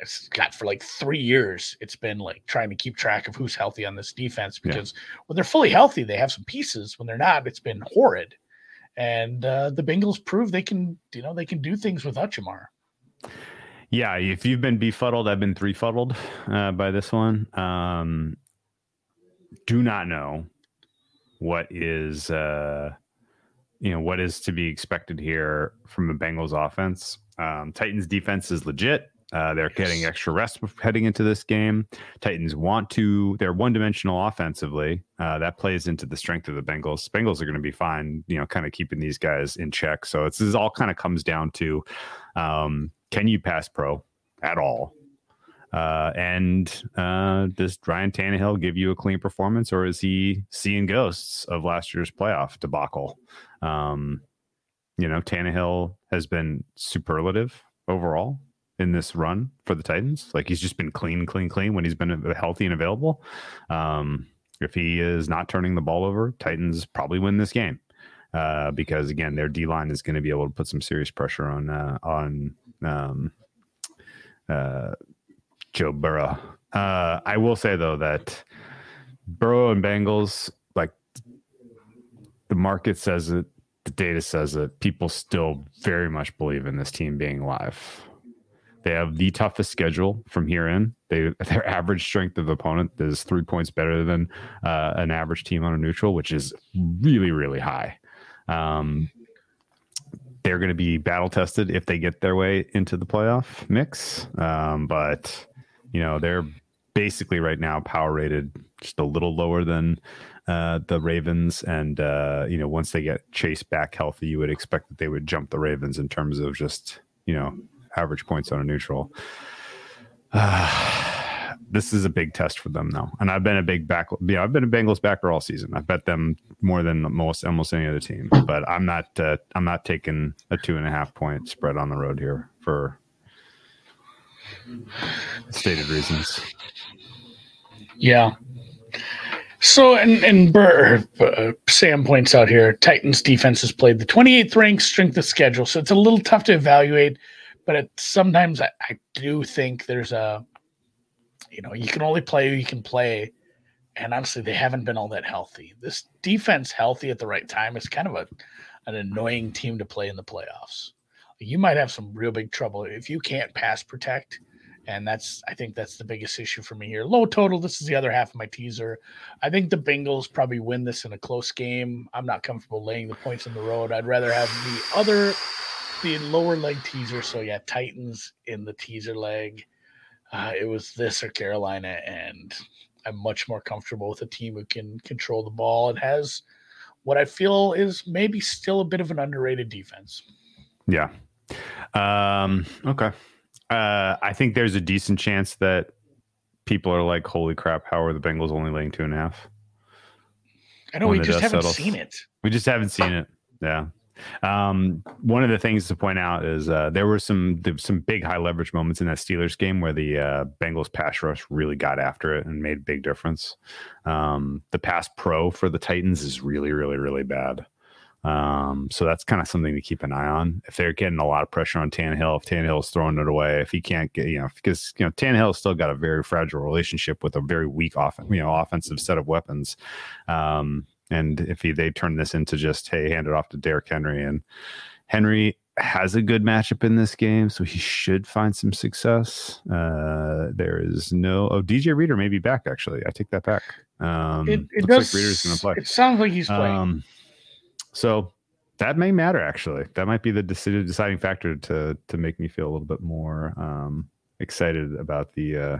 It's got for like three years. It's been like trying to keep track of who's healthy on this defense because yeah. when they're fully healthy, they have some pieces. When they're not, it's been horrid. And uh, the Bengals prove they can, you know, they can do things without Ja'Marr. Yeah, if you've been befuddled, I've been threefuddled uh, by this one. Um, do not know what is uh you know what is to be expected here from the Bengals offense. Um, Titans defense is legit. Uh, they're yes. getting extra rest heading into this game. Titans want to, they're one dimensional offensively. Uh, that plays into the strength of the Bengals. Bengals are going to be fine, you know, kind of keeping these guys in check. So it's, this all kind of comes down to um, can you pass pro at all? Uh, and uh, does Ryan Tannehill give you a clean performance, or is he seeing ghosts of last year's playoff debacle? Um, you know, Tannehill has been superlative overall in this run for the Titans. Like he's just been clean, clean, clean when he's been healthy and available. Um, if he is not turning the ball over, Titans probably win this game uh, because again, their D line is going to be able to put some serious pressure on uh, on um, uh, Joe Burrow. Uh, I will say though that Burrow and Bengals, like the market says it, the data says that people still very much believe in this team being live. They have the toughest schedule from here in. They their average strength of opponent is three points better than uh, an average team on a neutral, which is really really high. Um, they're going to be battle tested if they get their way into the playoff mix, um, but you know they're basically right now power rated just a little lower than uh, the Ravens, and uh, you know once they get Chase back healthy, you would expect that they would jump the Ravens in terms of just you know average points on a neutral. Uh, this is a big test for them though, and I've been a big back. Yeah, I've been a Bengals backer all season. I bet them more than most almost any other team, but I'm not. Uh, I'm not taking a two and a half point spread on the road here for stated reasons. Yeah. So, and and uh, Sam points out here, Titans defense has played the 28th ranked strength of schedule, so it's a little tough to evaluate but it, sometimes I, I do think there's a, you know, you can only play who you can play. And honestly, they haven't been all that healthy. This defense healthy at the right time is kind of a, an annoying team to play in the playoffs. You might have some real big trouble if you can't pass protect. And that's, I think that's the biggest issue for me here. Low total. This is the other half of my teaser. I think the Bengals probably win this in a close game. I'm not comfortable laying the points on the road. I'd rather have the other the lower leg teaser. So yeah, Titans in the teaser leg. Uh, it was this or Carolina, and I'm much more comfortable with a team who can control the ball and has what I feel is maybe still a bit of an underrated defense. Yeah. Um, okay. Uh, I think there's a decent chance that people are like, "Holy crap! How are the Bengals only laying two and a half?" I know we just haven't settles. seen it. We just haven't seen it. Yeah. Um, one of the things to point out is uh, there were some some big high leverage moments in that Steelers game where the uh, Bengals pass rush really got after it and made a big difference. Um, the pass pro for the Titans is really really really bad. Um, so that's kind of something to keep an eye on. If they're getting a lot of pressure on Tannehill, if Tannehill's throwing it away, if he can't get, you know, because you know Tannehill's still got a very fragile relationship with a very weak off, you know, offensive set of weapons. Um, and if he, they turn this into just, hey, hand it off to Derrick Henry, and Henry has a good matchup in this game, so he should find some success. Uh, there is no oh DJ Reader may be back actually. I take that back. Um, it, it does. Like Reader's to play. It sounds like he's playing. Um, so that may matter actually. That might be the deciding factor to to make me feel a little bit more um, excited about the uh,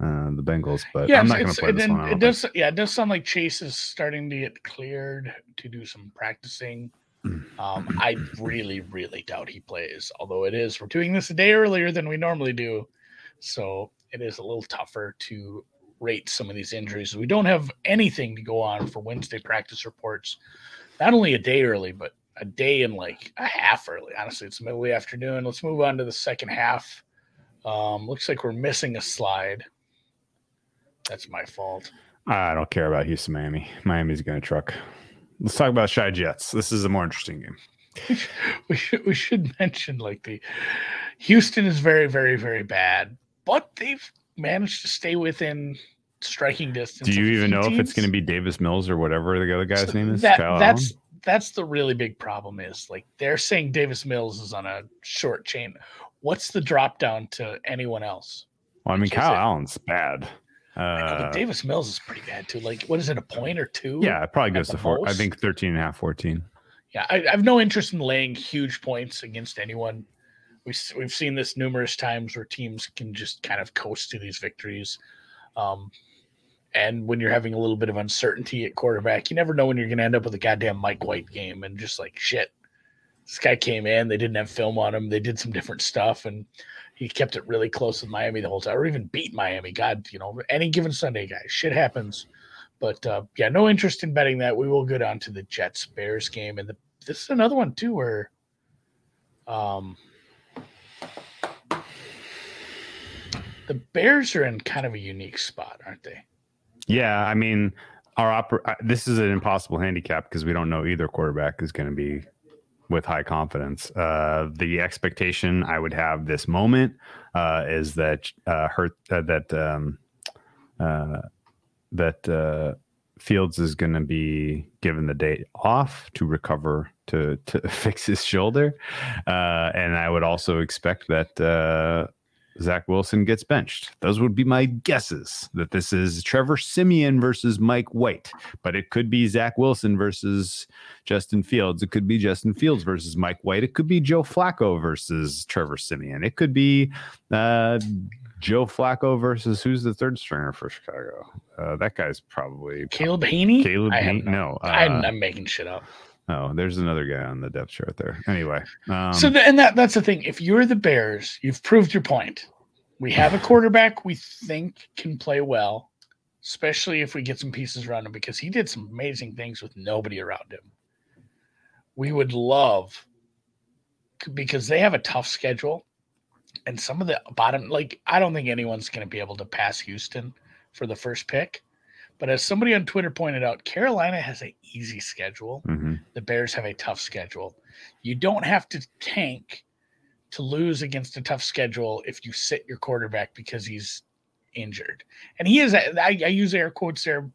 uh, the Bengals, but yeah, I'm not going to play this one. It does, yeah, it does sound like Chase is starting to get cleared to do some practicing. Um, I really, really doubt he plays. Although it is, we're doing this a day earlier than we normally do, so it is a little tougher to rate some of these injuries. We don't have anything to go on for Wednesday practice reports. Not only a day early, but a day and like a half early. Honestly, it's middle of the afternoon. Let's move on to the second half. Um, looks like we're missing a slide. That's my fault. I don't care about Houston, Miami. Miami's going to truck. Let's talk about Shy Jets. This is a more interesting game. we should we should mention like the Houston is very very very bad, but they've managed to stay within striking distance. Do you even know teams. if it's going to be Davis Mills or whatever the other guy's so name is? That, that's Allen? that's the really big problem. Is like they're saying Davis Mills is on a short chain. What's the drop down to anyone else? Well, I mean, Kyle it, Allen's bad. Uh, Davis Mills is pretty bad too. Like, what is it, a point or two? Yeah, it probably goes to four. Most? I think 13 and a half, 14. Yeah, I, I, have no interest in laying huge points against anyone. we we've seen this numerous times where teams can just kind of coast to these victories. Um, and when you're having a little bit of uncertainty at quarterback, you never know when you're going to end up with a goddamn Mike White game and just like shit. This guy came in, they didn't have film on him, they did some different stuff, and he kept it really close with Miami the whole time, or even beat Miami. God, you know, any given Sunday, guys, shit happens. But uh, yeah, no interest in betting that. We will go down to the Jets Bears game, and the, this is another one too where, um, the Bears are in kind of a unique spot, aren't they? Yeah, I mean, our oper- this is an impossible handicap because we don't know either quarterback is going to be with high confidence. Uh, the expectation I would have this moment uh, is that uh, hurt uh, that um, uh, that uh, Fields is going to be given the day off to recover to to fix his shoulder, uh, and I would also expect that uh, Zach Wilson gets benched. Those would be my guesses. That this is Trevor Siemian versus Mike White, but it could be Zach Wilson versus Justin Fields. It could be Justin Fields versus Mike White. It could be Joe Flacco versus Trevor Siemian. It could be uh, Joe Flacco versus who's the third stringer for Chicago? Uh, that guy's probably Caleb Haney. Caleb. Haney? No, uh, I'm, I'm making shit up. Oh, there's another guy on the depth chart there. Anyway, um, so the, and that that's the thing. If you're the Bears, you've proved your point. We have a quarterback we think can play well, especially if we get some pieces around him because he did some amazing things with nobody around him. We would love because they have a tough schedule and some of the bottom like I don't think anyone's going to be able to pass Houston for the first pick. But as somebody on Twitter pointed out, Carolina has an easy schedule mhm. the Bears have a tough schedule. You don't have to tank to lose against a tough schedule if you sit your quarterback because he's injured. And he is, I, I use air quotes there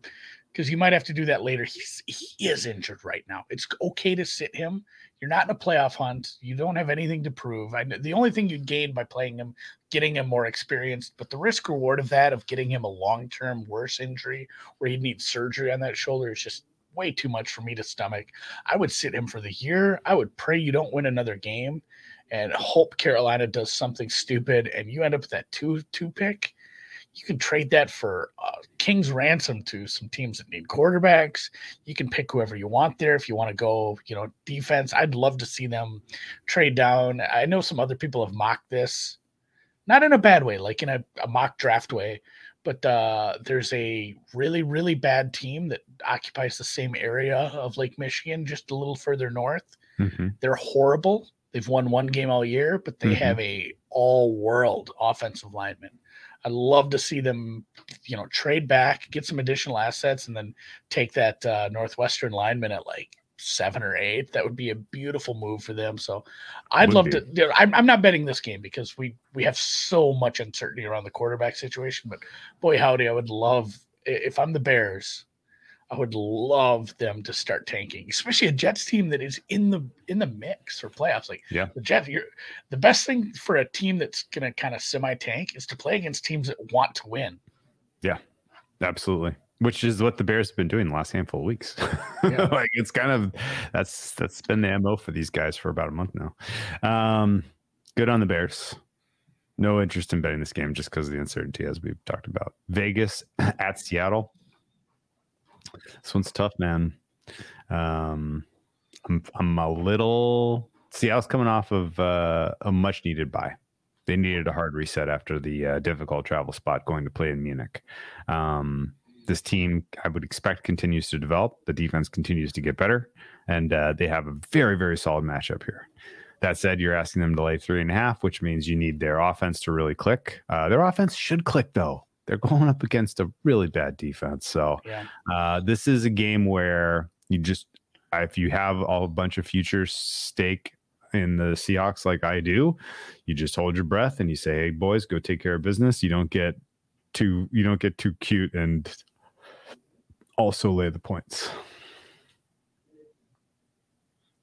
because you might have to do that later. He's, he is injured right now. It's okay to sit him. You're not in a playoff hunt. You don't have anything to prove. I, the only thing you gain by playing him, getting him more experienced, but the risk reward of that, of getting him a long term worse injury where he'd need surgery on that shoulder, is just way too much for me to stomach. I would sit him for the year. I would pray you don't win another game and hope Carolina does something stupid and you end up with that two two pick. You can trade that for uh, King's ransom to some teams that need quarterbacks. You can pick whoever you want there if you want to go, you know, defense. I'd love to see them trade down. I know some other people have mocked this, not in a bad way, like in a, a mock draft way, but uh, there's a really, really bad team that occupies the same area of Lake Michigan, just a little further north. Mhm. They're horrible. They've won one game all year, but they Mhm. have a all world offensive lineman. I'd love to see them, you know, trade back, get some additional assets, and then take that uh, Northwestern lineman at like seven or eight. That would be a beautiful move for them. So I'd Would love be. to. I'm, I'm not betting this game because we we have so much uncertainty around the quarterback situation. But boy, howdy, I would love if I'm the Bears. I would love them to start tanking, especially a Jets team that is in the in the mix for playoffs. Like Yeah. the Jets, you're the best thing for a team that's gonna kind of semi tank is to play against teams that want to win. Yeah, absolutely. Which is what the Bears have been doing the last handful of weeks. Yeah. like it's kind of that's that's been the MO for these guys for about a month now. Um good on the Bears. No interest in betting this game just because of the uncertainty as we've talked about. Vegas at Seattle. This one's tough, man. Um I'm I'm a little Seattle's coming off of uh, a much needed bye. They needed a hard reset after the uh, difficult travel spot going to play in Munich. Um, this team, I would expect, continues to develop. The defense continues to get better, and uh, they have a very, very solid matchup here. That said, you're asking them to lay three and a half, which means you need their offense to really click. Uh, their offense should click, though. They're going up against a really bad defense. So Yeah. uh, this is a game where you just, if you have a bunch of future stake in the Seahawks like I do, you just hold your breath and you say, "Hey, boys, go take care of business." You don't get too, you don't get too cute and also lay the points.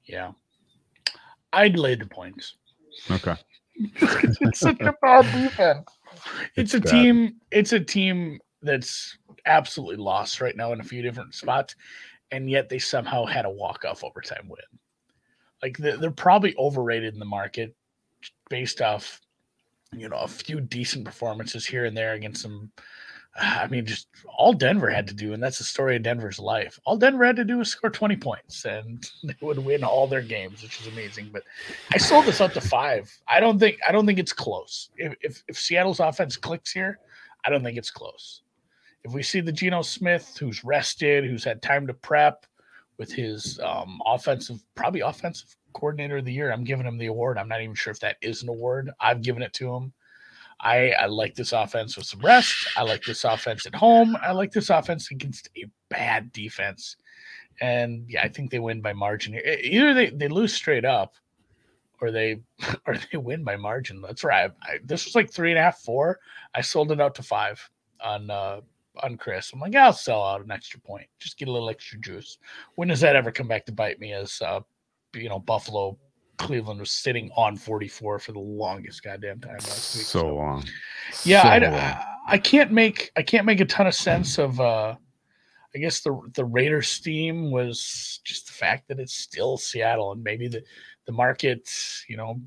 Yeah. I'd lay the points. Okay. it's such a bad defense. It's, It's a bad. team. It's a team that's absolutely lost right now in a few different spots, and yet they somehow had a walk off overtime win. Like they're, they're probably overrated in the market based off, you know, a few decent performances here and there against some. I mean, just all Denver had to do, and that's the story of Denver's life. All Denver had to do was score 20 points, and they would win all their games, which is amazing. But I sold this up to five. I don't think I don't think it's close. If if, if Seattle's offense clicks here, I don't think it's close. If we see the Geno Smith who's rested, who's had time to prep with his um, offensive, probably offensive coordinator of the year, I'm giving him the award. I'm not even sure if that is an award. I've given it to him. I, I like this offense with some rest. I like this offense at home. I like this offense against a bad defense. And yeah, I think they win by margin here. Either they, they lose straight up or they or they win by margin. That's right. I, this was like three and a half, four. I sold it out to five on uh on Chris. I'm like, I'll sell out an extra point. Just get a little extra juice. When does that ever come back to bite me as uh you know, Buffalo Cleveland was sitting on 44 for the longest goddamn time last week. So, so. long. Yeah, so I, long. I, can't make I can't make a ton of sense of uh I guess the the Raiders steam was just the fact that it's still Seattle and maybe the the market, you know,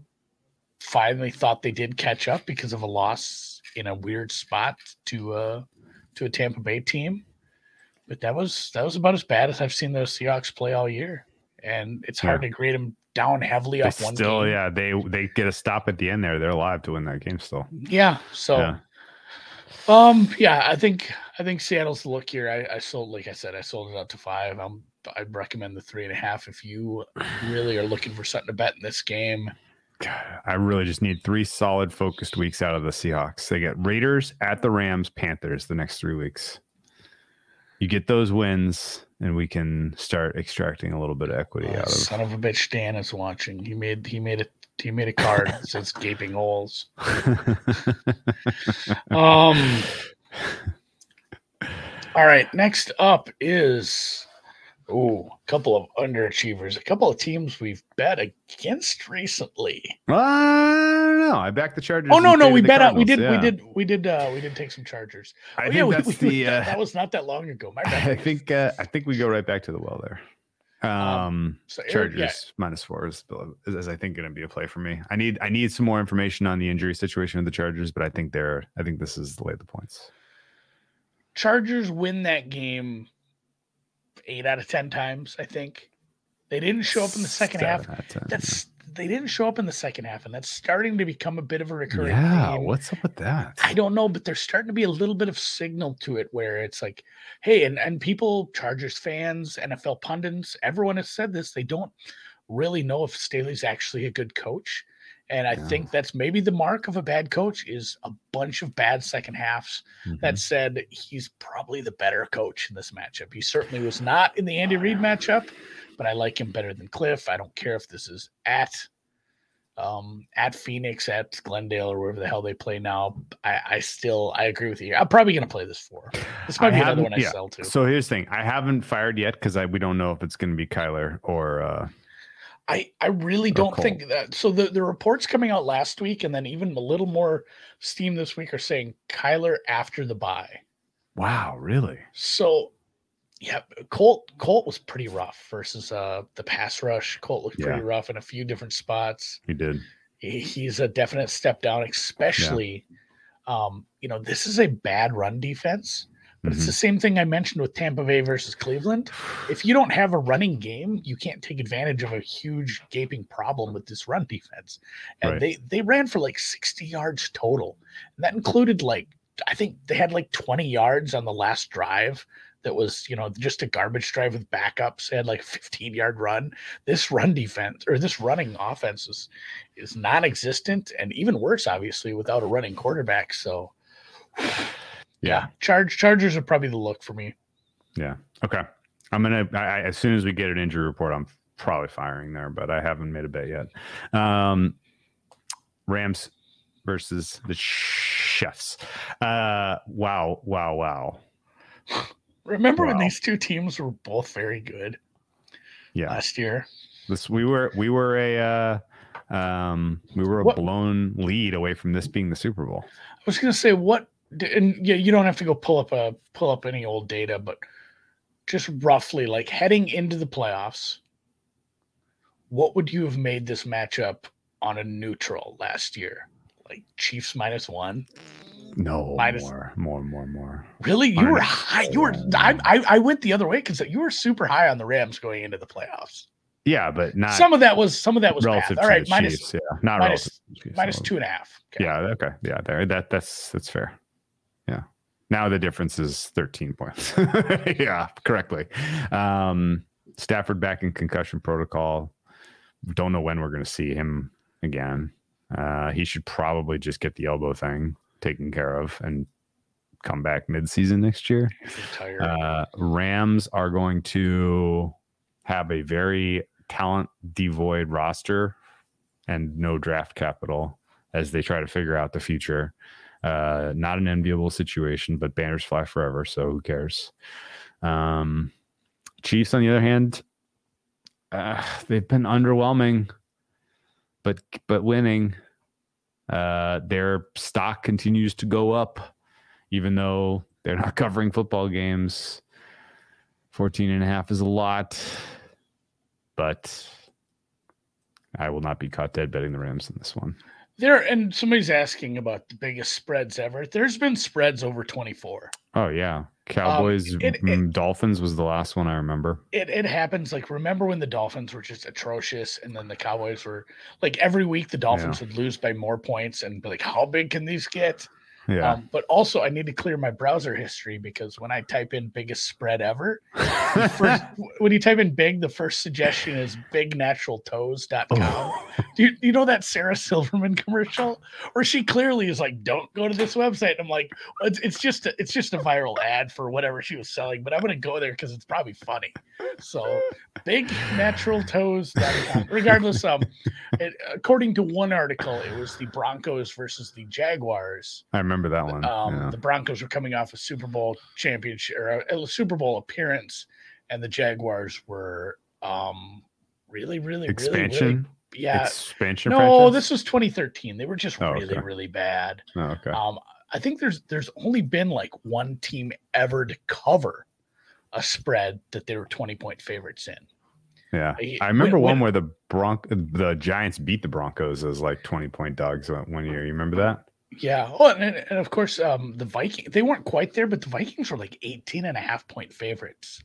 finally thought they did catch up because of a loss in a weird spot to uh to a Tampa Bay team. But that was that was about as bad as I've seen the Seahawks play all year. And it's hard yeah. to grade them down heavily off one still game. yeah they they get a stop at the end there they're alive to win that game still yeah so yeah. um yeah i think i think seattle's the look here i i sold like i said i sold it out to five i'm i'd recommend the three and a half if you really are looking for something to bet in this game I really just need three solid focused weeks out of the Seahawks. They get Raiders at the Rams, Panthers the next three weeks. You get those wins, and we can start extracting a little bit of equity oh, out of. Son of a bitch, Dan is watching. He made he made a he made a card that says gaping holes. um. All right. Next up is oh, a couple of underachievers, a couple of teams we've bet against recently. Uh, I don't know. I backed the Chargers. Oh no, no, we bet out. We did, yeah. we did, we did, uh, we did take some Chargers. I oh, think yeah, that's we, the. We, uh, that was not that long ago. My I think. Uh, I think we go right back to the well there. Um, um so Chargers yeah. minus four is, is, I think going to be a play for me. I need I need some more information on the injury situation of the Chargers, but I think they're I think this is the lay of the points. Chargers win that game eight out of ten times. I think they didn't show up in the second half. That's they didn't show up in the second half, and that's starting to become a bit of a recurring. Yeah, theme. what's up with that? I don't know, but there's starting to be a little bit of signal to it where it's like, hey, and and people, Chargers fans, NFL pundits, everyone has said this. They don't really know if Staley's actually a good coach. And I yeah. think that's maybe the mark of a bad coach is a bunch of bad second halves. Mm-hmm. That said, he's probably the better coach in this matchup. He certainly was not in the Andy Reid matchup, but I like him better than Kliff. I don't care if this is at um at Phoenix, at Glendale, or wherever the hell they play now. I, I still I agree with you. I'm probably gonna play this for. This might I be another one I yeah. sell to. So here's the thing. I haven't fired yet because I we don't know if it's gonna be Kyler or uh I, I really don't think that. So the, the reports coming out last week and then even a little more steam this week are saying Kyler after the bye. Wow, really? So yeah, Colt Colt was pretty rough versus uh the pass rush. Colt looked yeah. pretty rough in a few different spots. He did. He, he's a definite step down, especially yeah. um, you know, this is a bad run defense. But mm-hmm. it's the same thing I mentioned with Tampa Bay versus Cleveland. If you don't have a running game, you can't take advantage of a huge gaping problem with this run defense. And right. they they ran for like 60 yards total. And that included like I think they had like 20 yards on the last drive that was, you know, just a garbage drive with backups. They had like a 15 yard run. This run defense or this running offense is is non-existent and even worse, obviously, without a running quarterback. So yeah, charge Chargers are probably the look for me. Yeah. Okay. I'm gonna I, as soon as we get an injury report, I'm probably firing there, but I haven't made a bet yet. Um, Rams versus the Chefs. Uh, wow, wow, wow. Remember wow. when these two teams were both very good? Yeah, last year. This we were we were a uh, um, we were a what? blown lead away from this being the Super Bowl. I was gonna say what and yeah, you don't have to go pull up a pull up any old data, but just roughly like heading into the playoffs, what would you have made this matchup on a neutral last year? Like Chiefs minus one. No, Minus- more, more, more, more. Really, you were high. You were. I, I I went the other way because you were super high on the Rams going into the playoffs. Yeah, but not some of that was some of that was relative. All right, minus Chiefs. Yeah, not minus- relative. to the Chiefs, minus two and a half. Okay. Yeah, okay, yeah, there. That that's that's fair. Now the difference is 13 points. yeah, correctly. Um, Stafford back in concussion protocol. Don't know when we're going to see him again. Uh, he should probably just get the elbow thing taken care of and come back mid-season next year. Uh, Rams are going to have a very talent devoid roster and no draft capital as they try to figure out the future. Uh, not an enviable situation, but banners fly forever, so who cares? Um, Chiefs, on the other hand, uh, they've been underwhelming, but but winning. Uh, their stock continues to go up, even though they're not covering football games. 14 and a half is a lot, but I will not be caught dead betting the Rams in this one. There and somebody's asking about the biggest spreads ever. There's been spreads over 24. Oh yeah, Cowboys it- it- mm, Dolphins was the last one I remember. It it happens like remember when the Dolphins were just atrocious and then the Cowboys were like every week the Dolphins would lose by more points and be like how big can these get? Yeah, Um, but also I need to clear my browser history because when I type in biggest spread ever, first, when you type in big, the first suggestion is bignaturaltoes.com. Do you, you know that Sarah Silverman commercial where she clearly is like, "Don't go to this website." And I'm like, it's, it's just a, it's just a viral ad for whatever she was selling, but I'm gonna go there because it's probably funny. So, bignaturaltoes.com. Regardless, um, it, according to one article, it was the Broncos versus the Jaguars. I remember that one. Um, yeah. The Broncos were coming off a Super Bowl championship or a, a Super Bowl appearance, and the Jaguars were um, really, really, Expansion, really, really, yeah. expansion. No, franchise? this was 2013. They were just Oh, really, okay. really bad. Oh, okay. Um, I think there's there's only been like one team ever to cover a spread that they were 20 point favorites in. yeah, I- remember when- one when- where the Bronc the Giants beat the Broncos as like twenty point dogs one year. You remember that? Yeah. Oh, and, and of course, um, the Viking they weren't quite there, but the Vikings were like 18 and a half point favorites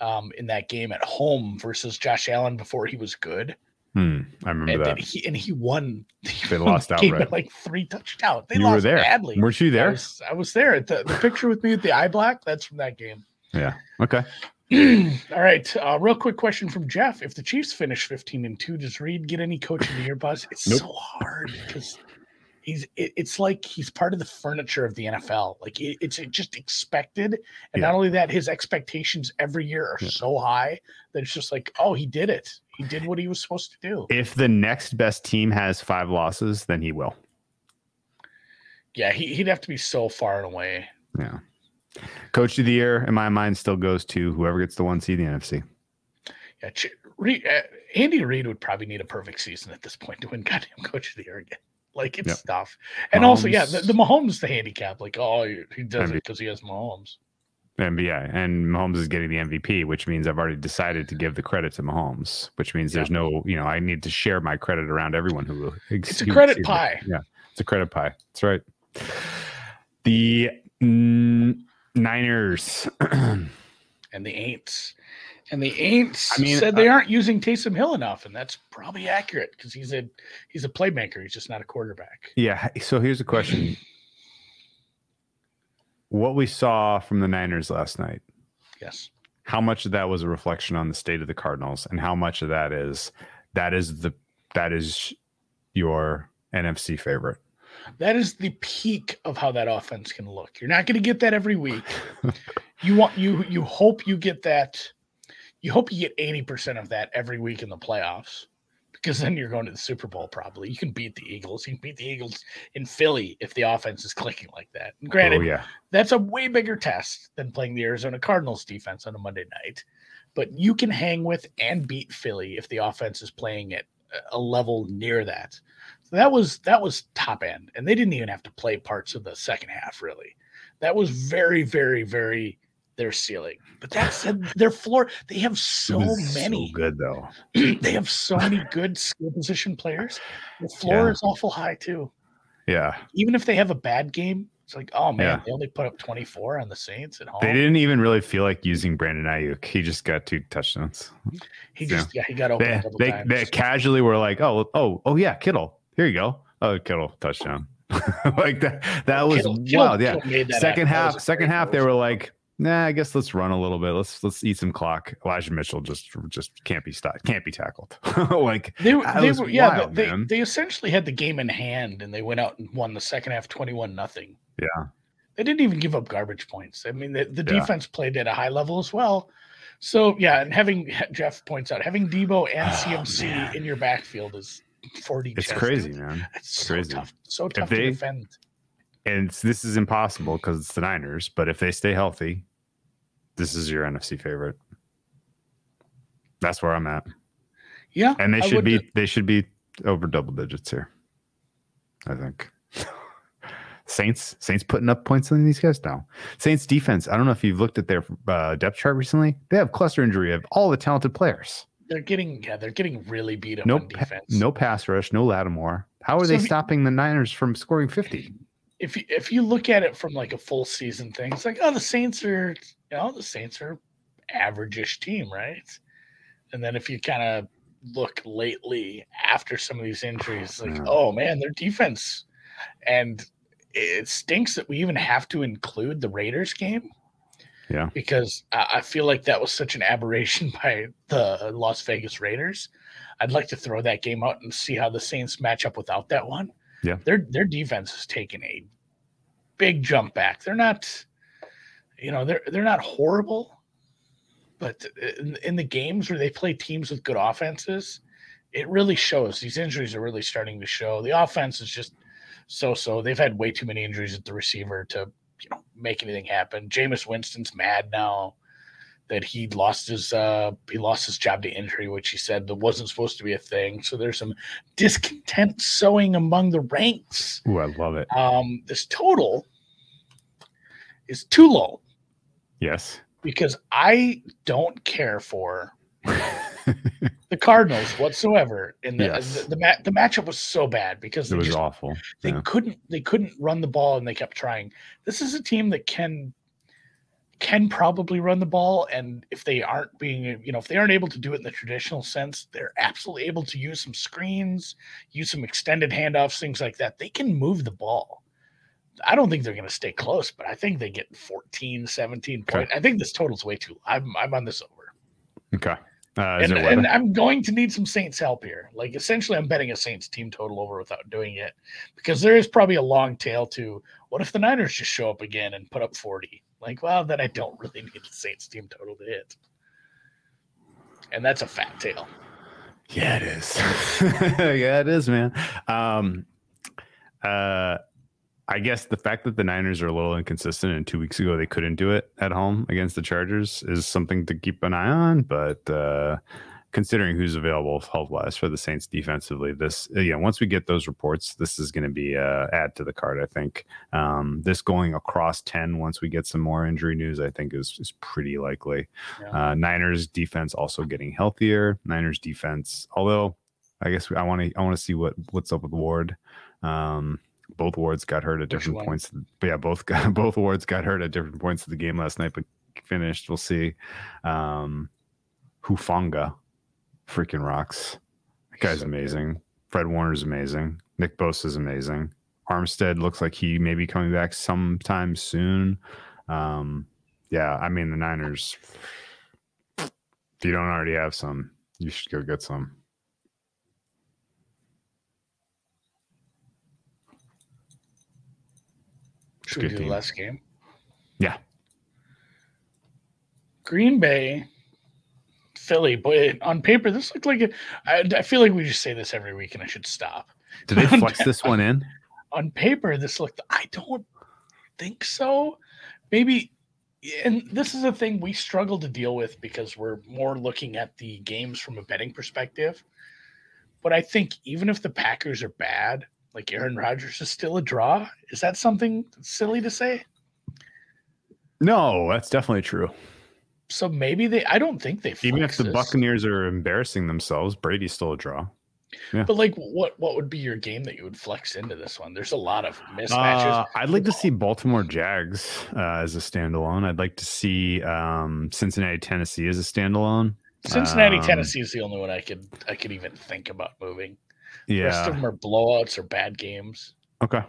um, in that game at home versus Josh Allen before he was good. Hmm, I remember And that. he and he won. He They won lost the outright. like three touchdowns. They You lost were there. badly. Weren't you I there? was, I was there. The, the picture with me with the eye black, that's from that game. Yeah. Okay. All right. Uh, real quick question from Jeff. If the Chiefs finish 15 and 2, does Reid get any coach of the year buzz? It's Nope. so hard because he's it, it's like he's part of the furniture of the NFL. Like it, it's just expected. And Yeah. not only that, his expectations every year are Yeah. so high that it's just like, oh, he did it. He did what he was supposed to do. If the next best team has five losses, then he will. Yeah, he, he'd have to be so far and away. Yeah. Coach of the year, in my mind, still goes to whoever gets the one seed in the NFC. Yeah, uh, Andy Reid would probably need a perfect season at this point to win goddamn coach of the year again. Like it's Yep. tough. And also, yeah, the, Mahomes- the Mahomes the handicap. Like, oh, he does it because he has Mahomes. And yeah, and Mahomes is getting the MVP, which means I've already decided to give the credit to Mahomes, which means there's no, you know, I need to share my credit around everyone who. It's a credit pie. Yeah, it's a credit pie. That's right. The mm, Niners. And the Aints. And the Aints I mean, said uh, they aren't using Taysom Hill enough, and that's probably accurate because he's a he's a playmaker. He's just not a quarterback. yeah. So here's a question: What we saw from the Niners last night. Yes. how much of that was a reflection on the state of the Cardinals, and how much of that is that is the that is your NFC favorite. That is the peak of how that offense can look. You're not going to get that every week. you want you you hope you get that. You hope you get 80% of that every week in the playoffs. Because then you're going to the Super Bowl probably. You can beat the Eagles. You can beat the Eagles in Philly if the offense is clicking like that. And granted, oh yeah, that's a way bigger test than playing the Arizona Cardinals defense on a Monday night. But you can hang with and beat Philly if the offense is playing at a level near that. So that was that was top end, and they didn't even have to play parts of the second half really. That was very, very, very their ceiling. But that's their floor. They have so many. So good though. they have so many good skill position players. The floor Yeah. is awful high too. Yeah. Even if they have a bad game, it's like, oh man, Yeah. they only put up 24 on the Saints at home. They didn't even really feel like using Brandon Aiyuk. He just got two touchdowns. he just yeah, he got open They, a couple they, they casually were like, oh, oh, oh yeah, Kittle. Here you go. Oh, Kittle touchdown. like that. That was Kittle- Kittle- wild. Yeah. Kittle made that Second happen. Half. Second great half, they were like, nah, I guess let's run a little bit. Let's let's eat some clock. Elijah Mitchell just just can't be stopped. Can't be tackled. like They, they were, yeah, wild, they, man. they essentially had the game in hand and they went out and won the second half 21 nothing. Yeah. They didn't even give up garbage points. I mean, the, the Yeah. defense played at a high level as well. So, yeah, and having Jeff points out, having Deebo and Oh, CMC man. in your backfield is 40 it's chested. crazy, man. It's so crazy. tough. So tough they- to defend. And it's, this is impossible because it's the Niners. But if they stay healthy, this is your NFC favorite. That's where I'm at. Yeah. And they I should be they should be over double digits here. I think. Saints Saints putting up points on these guys now. Saints defense. I don't know if you've looked at their uh, depth chart recently. They have cluster injury of all the talented players. They're getting, yeah, they're getting really beat up No, on pa- no pass rush, no Lattimore. How are So they stopping the Niners from scoring fifty? If you if you look at it from like a full season thing, it's like, oh, the Saints are, you know, the Saints are average-ish team, right? And then if you kind of look lately after some of these injuries, like, oh man, their defense, and it stinks that we even have to include the Raiders game. Yeah. because I feel like that was such an aberration by the Las Vegas Raiders. I'd like to throw that game out and see how the Saints match up without that one. Yeah. their their defense has taken a big jump back. They're not, you know, they're they're not horrible, but in, in the games where they play teams with good offenses, it really shows. These injuries are really starting to show. The offense is just so so. They've had way too many injuries at the receiver to you know make anything happen. Jameis Winston's mad now that he lost his uh he lost his job to injury, which he said that wasn't supposed to be a thing. So there's some discontent sowing among the ranks. Ooh, I love it. Um, this total is too low Yes. because I don't care for the Cardinals whatsoever. In the Yes. the, the, ma- the matchup was so bad because it was just awful. they Yeah. couldn't they couldn't run the ball and they kept trying. This is a team that can can probably run the ball and if they aren't being you know if they aren't able to do it in the traditional sense they're absolutely able to use some screens use some extended handoffs things like that they can move the ball i don't think they're going to stay close but i think they get 14 17 Okay. point i think this total's way too i'm, I'm on this over Okay. Uh, and, and? I'm going to need some Saints help here. Like essentially, I'm betting a Saints team total over without doing it because there is probably a long tail to what if the Niners just show up again and put up 40? Like, well, then I don't really need the Saints team total to hit, and that's a fat tail. Yeah, it is. yeah, it is, man. Um, uh, I guess the fact that the Niners are a little inconsistent and two weeks ago they couldn't do it at home against the Chargers is something to keep an eye on. But uh, considering who's available health wise for the Saints defensively, this uh, yeah, once we get those reports, this is going to be uh, add to the card. I think um, this going across ten once we get some more injury news, I think is is pretty likely. Yeah. Uh, Niners defense also getting healthier. Niners defense, although I guess I want to I want to see what what's up with Ward. Um, both Wards got hurt at different points. But yeah, both got, both Wards got hurt at different points of the game last night, but finished. We'll see. Um, Hufanga, freaking rocks. That guy's So good. amazing. Fred Warner's amazing. Nick Bosa's amazing. Armstead looks like he may be coming back sometime soon. Um, yeah, I mean the Niners. If you don't already have some, you should go get some. Should we do the last game? Yeah. Green Bay, Philly. Boy, on paper, this looked like it. I feel like we just say this every week, and I should stop. Did they flex this one in? on paper this looked i don't think so maybe and this is a thing we struggle to deal with because we're more looking at the games from a betting perspective but i think even if the packers are bad like aaron rodgers is still a draw is that something silly to say No, that's definitely true. So maybe they. I don't think they. Even if the this. Buccaneers are embarrassing themselves, Brady's still a draw. Yeah. But like, what what would be your game that you would flex into this one? There's a lot of mismatches. Uh, I'd like to see Baltimore Jags uh, as a standalone. I'd like to see um, Cincinnati, Tennessee as a standalone. Cincinnati, um, Tennessee is the only one I could I could even think about moving. The rest of them are blowouts or bad games. Okay.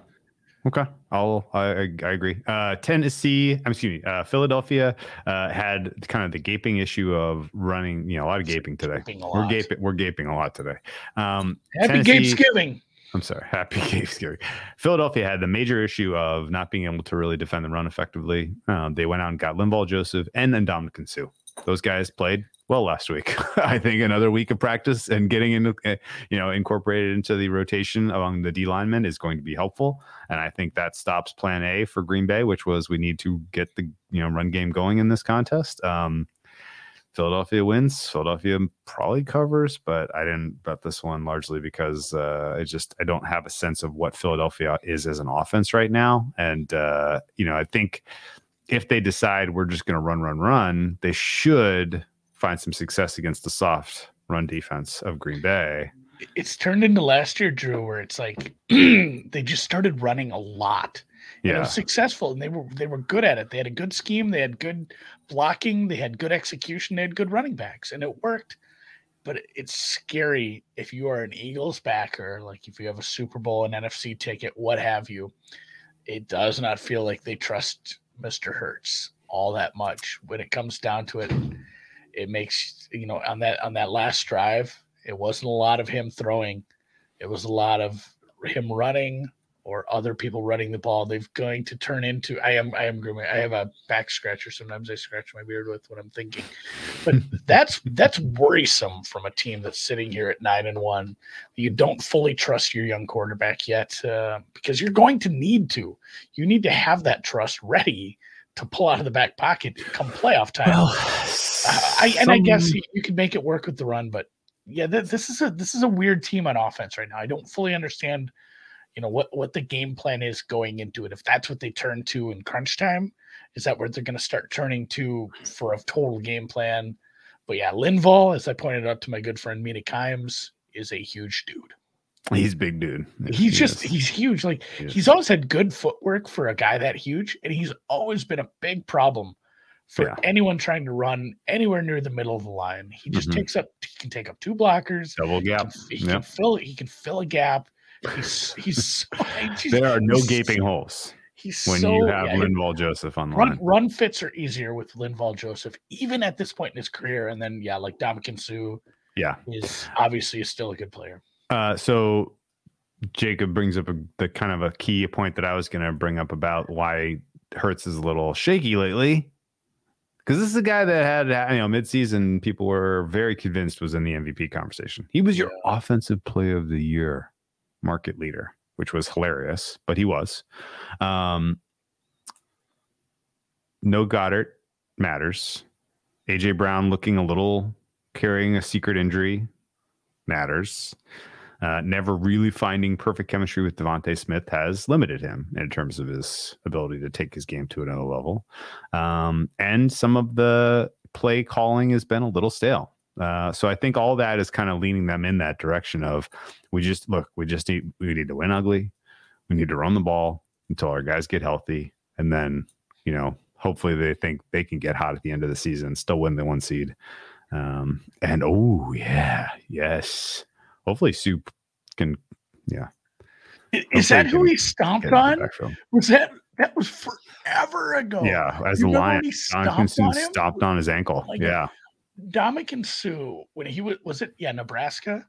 Okay. I'll I, I agree. Uh Tennessee, I'm excuse me, uh Philadelphia uh had kind of the gaping issue of running, you know, a lot of gaping today. Gaping We're gaping we're gaping a lot today. Um Happy Gamesgiving. I'm sorry, happy Thanksgiving. Philadelphia had the major issue of not being able to really defend the run effectively. Um, they went out and got Linval Joseph and then Ndamukong Suh. Those guys played well last week. I think another week of practice and getting into, uh, you know, incorporated into the rotation among the D linemen is going to be helpful. And I think that stops Plan A for Green Bay, which was we need to get the you know run game going in this contest. Um, Philadelphia wins. Philadelphia probably covers, but I didn't bet this one largely because uh, I just I don't have a sense of what Philadelphia is as an offense right now, and uh, you know I think if they decide we're just going to run, run, run, they should find some success against the soft run defense of Green Bay. It's turned into last year, Drew, where it's like they just started running a lot. And it Yeah, was successful, and they were they were good at it. They had a good scheme, they had good blocking, they had good execution, they had good running backs, and it worked. But it's scary if you are an Eagles backer, like if you have a Super Bowl, an NFC ticket, what have you. It does not feel like they trust Mr. Hurts all that much. When it comes down to it, it makes you know on that on that last drive, it wasn't a lot of him throwing. It was a lot of him running or other people running the ball. They're going to turn into I am I am grooming. I have a back scratcher. Sometimes I scratch my beard with what I'm thinking. But that's that's worrisome from a team that's sitting here at nine and one. You don't fully trust your young quarterback yet uh, because you're going to need to. You need to have that trust ready to pull out of the back pocket come playoff time. well, I, and I guess you, you could make it work with the run, but yeah, th- this is a this is a weird team on offense right now. I don't fully understand, you know, what what the game plan is going into it. If that's what they turn to in crunch time, is that where they're going to start turning to for a total game plan? But yeah, Linval, as I pointed out to my good friend Mina Kimes, is a huge dude. he's big dude. He's He just is. he's huge. Like He he's always had good footwork for a guy that huge, and he's always been a big problem for Yeah. anyone trying to run anywhere near the middle of the line. He just Mhm. takes up he can take up two blockers. double He, gap. can, he Yeah. can fill he can fill a gap. He's he's There are no gaping holes He's when so, you have yeah, Linval Joseph on the run line. run fits are easier with Linval Joseph, even at this point in his career. And then yeah, like Ndamukong Suh Yeah. is obviously is still a good player. Uh, so Jacob brings up a, the kind of a key point that I was going to bring up about why Hurts is a little shaky lately. Because this is a guy that had, you know, midseason people were very convinced was in the MVP conversation. He was your offensive play of the year market leader, which was hilarious, but he was. Um, no Goedert matters. AJ Brown looking a little carrying a secret injury matters. Uh, never really finding perfect chemistry with DeVonta Smith has limited him in terms of his ability to take his game to another level. Um, and some of the play calling has been a little stale. Uh, so I think all that is kind of leaning them in that direction of we just look, we just need we need to win ugly. We need to run the ball until our guys get healthy, and then you know hopefully they think they can get hot at the end of the season, still win the one seed. Um, and oh yeah, yes. Hopefully Soup can yeah. Is that who Hopefully he stomped get into the on? Was that that was forever ago? Yeah, as You the lion when he stomped on stomped on his ankle. Like- yeah. Ndamukong Suh, when he was was it yeah, Nebraska?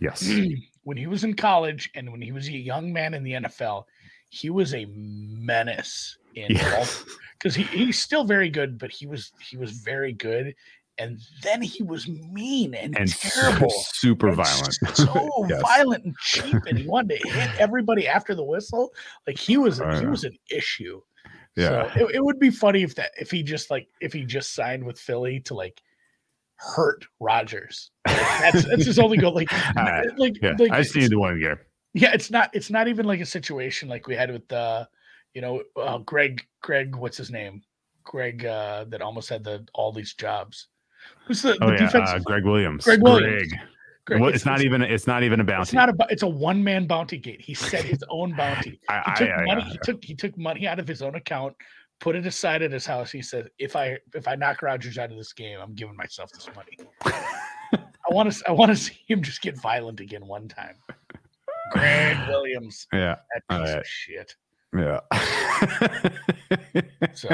Yes. when he was in college and when he was a young man in the NFL, he was a menace in Yes. because he, he's still very good, but he was he was very good. And then he was mean and, And terrible. super and violent. So Yes. violent and cheap, and he wanted to hit everybody after the whistle. Like he was Oh, he was an issue. Yeah. So it, it would be funny if that if he just like if he just signed with Philly to like hurt Rodgers. Like, that's that's his only goal. Like, Uh, like, yeah. like I it's- need one game. yeah, it's not it's not even like a situation like we had with uh you know uh, Greg Greg what's his name Greg uh, that almost had the all these jobs? Who's the, Oh the yeah, defense? uh, Gregg Williams. Gregg Williams. Greg. Greg, Well, it's, not even. It's not even a bounty. It's not a. It's a one man bounty gate. He set his own bounty. I, He took I- money. I- He took he took money out of his own account, put it aside at his house. He said, "If I if I knock Rodgers out of this game, I'm giving myself this money." I want to I want to see him just get violent again one time. Greg Williams, yeah. that piece Alright. of shit. Yeah. So,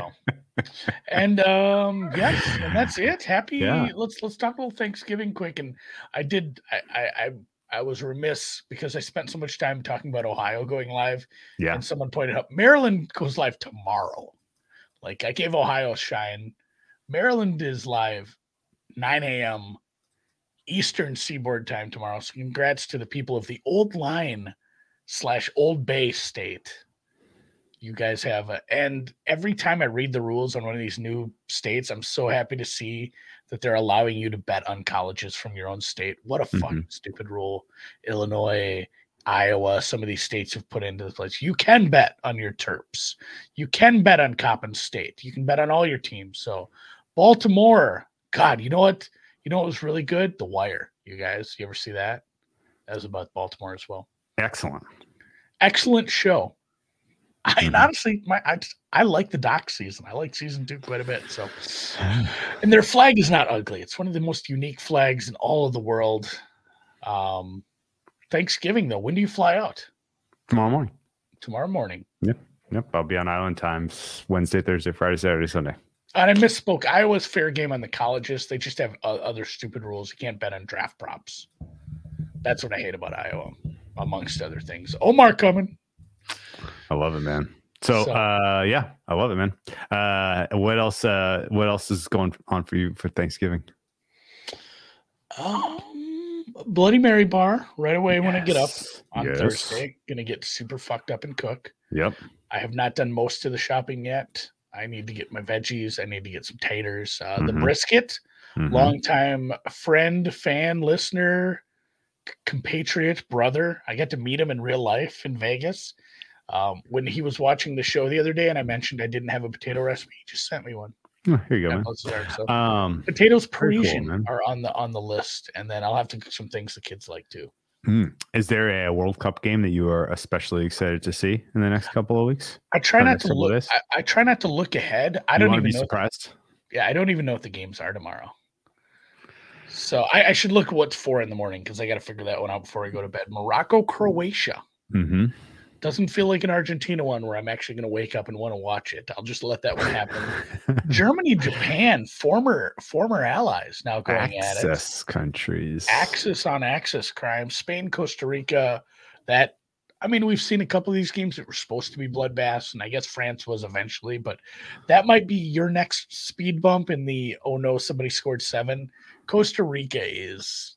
and um, yes, and that's it. Happy. Yeah. Let's let's talk a little Thanksgiving quick. And I did. I I I, I was remiss because I spent so much time talking about Ohio going live. yeah. And someone pointed out Maryland goes live tomorrow. Like I gave Ohio a shine. Maryland is live 9 a.m. Eastern Seaboard time tomorrow. So congrats to the people of the Old Line slash Old Bay State. You guys have a, and every time I read the rules on one of these new states, I'm so happy to see that they're allowing you to bet on colleges from your own state. What a fucking mm-hmm. stupid rule. Illinois, Iowa, some of these states have put into the place. You can bet on your Terps. You can bet on Coppin State. You can bet on all your teams. So Baltimore, God, you know what? You know what was really good? The Wire. You guys, you ever see that? That was about Baltimore as well. Excellent. Excellent show. I and Mhm. honestly, my I, just- I like the doc season. I like season two quite a bit. So, and their flag is not ugly. It's one of the most unique flags in all of the world. Um, Thanksgiving though, when do you fly out? Tomorrow morning. Tomorrow morning. Yep. Yep. I'll be on Island Times Wednesday, Thursday, Friday, Saturday, Sunday. And I misspoke. Iowa's fair game on the colleges. They just have uh, other stupid rules. You can't bet on draft props. That's what I hate about Iowa, amongst other things. Omar coming. I love it, man. So, So- uh yeah, I love it, man. Uh what else uh what else is going on for you for Thanksgiving? Um, Bloody Mary bar right away when I get up on Yes. Thursday. Gonna get super fucked up and cook. Yep. I have not done most of the shopping yet. I need to get my veggies. I need to get some taters. Uh, The Mhm. brisket, Mhm. longtime friend, fan, listener, compatriot, brother. I got to meet him in real life in Vegas. Um, when he was watching the show the other day, and I mentioned I didn't have a potato recipe, he just sent me one. Oh, here you go, let's. So Um potatoes very cool, Parisian are on the on the list, and then I'll have to cook some things the kids like too. hmm. is there a World Cup game that you are especially excited to see in the next couple of weeks? I try not to look. I, I try not to look ahead. I You don't even be know. surprised. Yeah, I don't even know what the games are tomorrow. So I, I should look what's four in the morning because I got to figure that one out before I go to bed. Morocco, Croatia. Mm-hmm. Doesn't feel like an Argentina one where I'm actually going to wake up and want to watch it. I'll just let that one happen. Germany, Japan, former former allies now going at it. Access countries. Axis on axis crime. Spain, Costa Rica. That I mean, we've seen a couple of these games that were supposed to be bloodbaths, and I guess France was eventually, but that might be your next speed bump in the oh no, somebody scored seven. Costa Rica is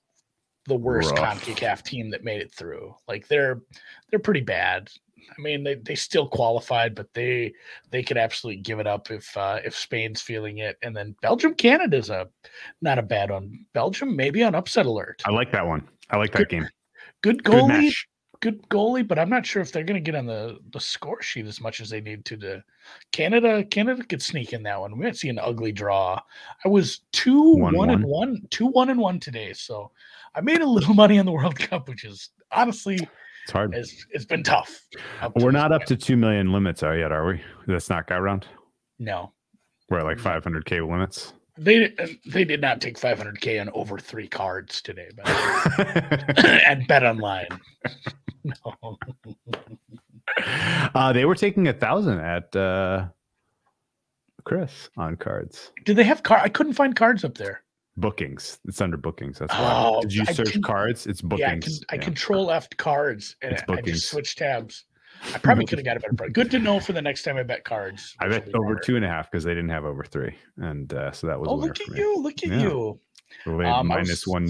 the worst Rough. CONCACAF team that made it through. Like they're they're pretty bad. I mean, they, they still qualified, but they they could absolutely give it up if uh, if Spain's feeling it. And then Belgium, Canada's a not a bad one. Belgium maybe on upset alert. I like that one. I like that game. Good Good goalie, match. Good goalie, but I'm not sure if they're going to get on the the score sheet as much as they need to. To Canada, Canada could sneak in that one. We might see an ugly draw. I was two One, one, and one. two one and one today, so I made a little money on the World Cup, which is honestly It's hard. it's it's been tough. We're not up to two million limits are yet, are we? That's not got round. no. We're at like 500k limits. They they did not take 500k on over three cards today, but and bet online. No. uh, they were taking a thousand at uh, Chris on cards Did they have card? I couldn't find cards up there. bookings. It's under bookings. That's why. Oh, Did you I search can- cards? It's bookings. Yeah, I, can, I Yeah. control left cards and It's I bookings. just switch tabs. I probably could have got a better price. Good to know for the next time I bet cards. I bet over two and a half because they didn't have over three, and uh, so that was. Oh, look at you! Look at Yeah. you! Um, minus was- one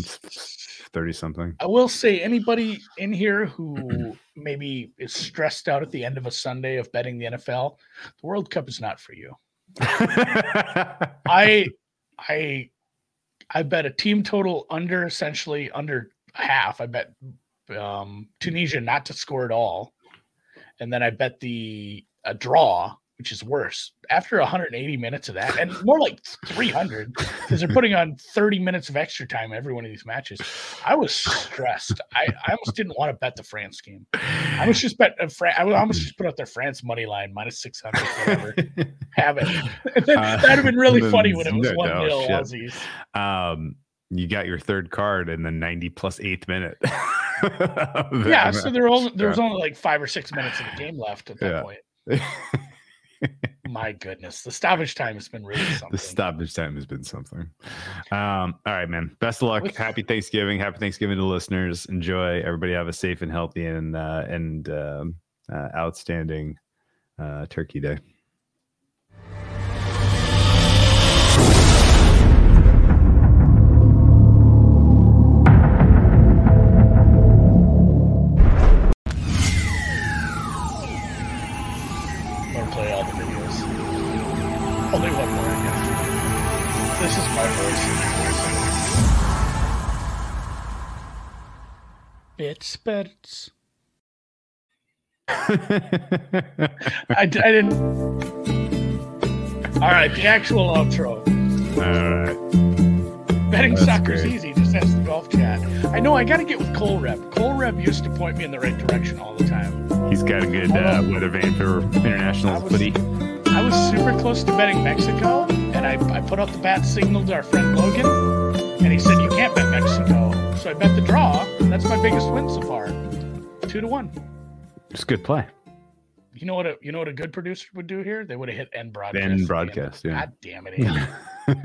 thirty something. I will say, anybody in here who maybe is stressed out at the end of a Sunday of betting the NFL, the World Cup is not for you. I, I, I bet a team total under essentially under half. I bet um, Tunisia not to score at all, and then I bet the a draw which is worse. After 180 minutes of that, and more like 300, because they're putting on 30 minutes of extra time every one of these matches. I was stressed. I, I almost didn't want to bet the France game. I was just bet. Uh, Fran- I almost just put out their France money line minus 600, whatever. Have it. That'd have been really Uh, funny when it was one no, nil. Aussies. Um, you got your third card in the 90 plus eighth minute. Yeah, so there, only, there was only like five or six minutes of the game left at that Yeah. point. My goodness, the stoppage time has been really something. the stoppage time has been something. Um, all right, man. Best of luck. With- Happy Thanksgiving. Happy Thanksgiving to listeners. Enjoy. Everybody have a safe and healthy and uh, and um, uh, outstanding uh, Turkey Day. Voice. Bits, bits. I, d- I didn't. All right, the actual outro. all right. Betting That's soccer's great. easy. Just ask the golf chat. I know. I got to get with Cole Reb. Cole Reb used to point me in the right direction all the time. He's got a good uh, weather vane for international I was- footy. I was super close to betting Mexico, and I, I put out the bat signal to our friend Logan, and he said, You can't bet Mexico. So I bet the draw. That's my biggest win so far. Two to one. It's a good play. You know what a you know what a good producer would do here? They would have hit end broadcast. End broadcast, yeah. God damn it.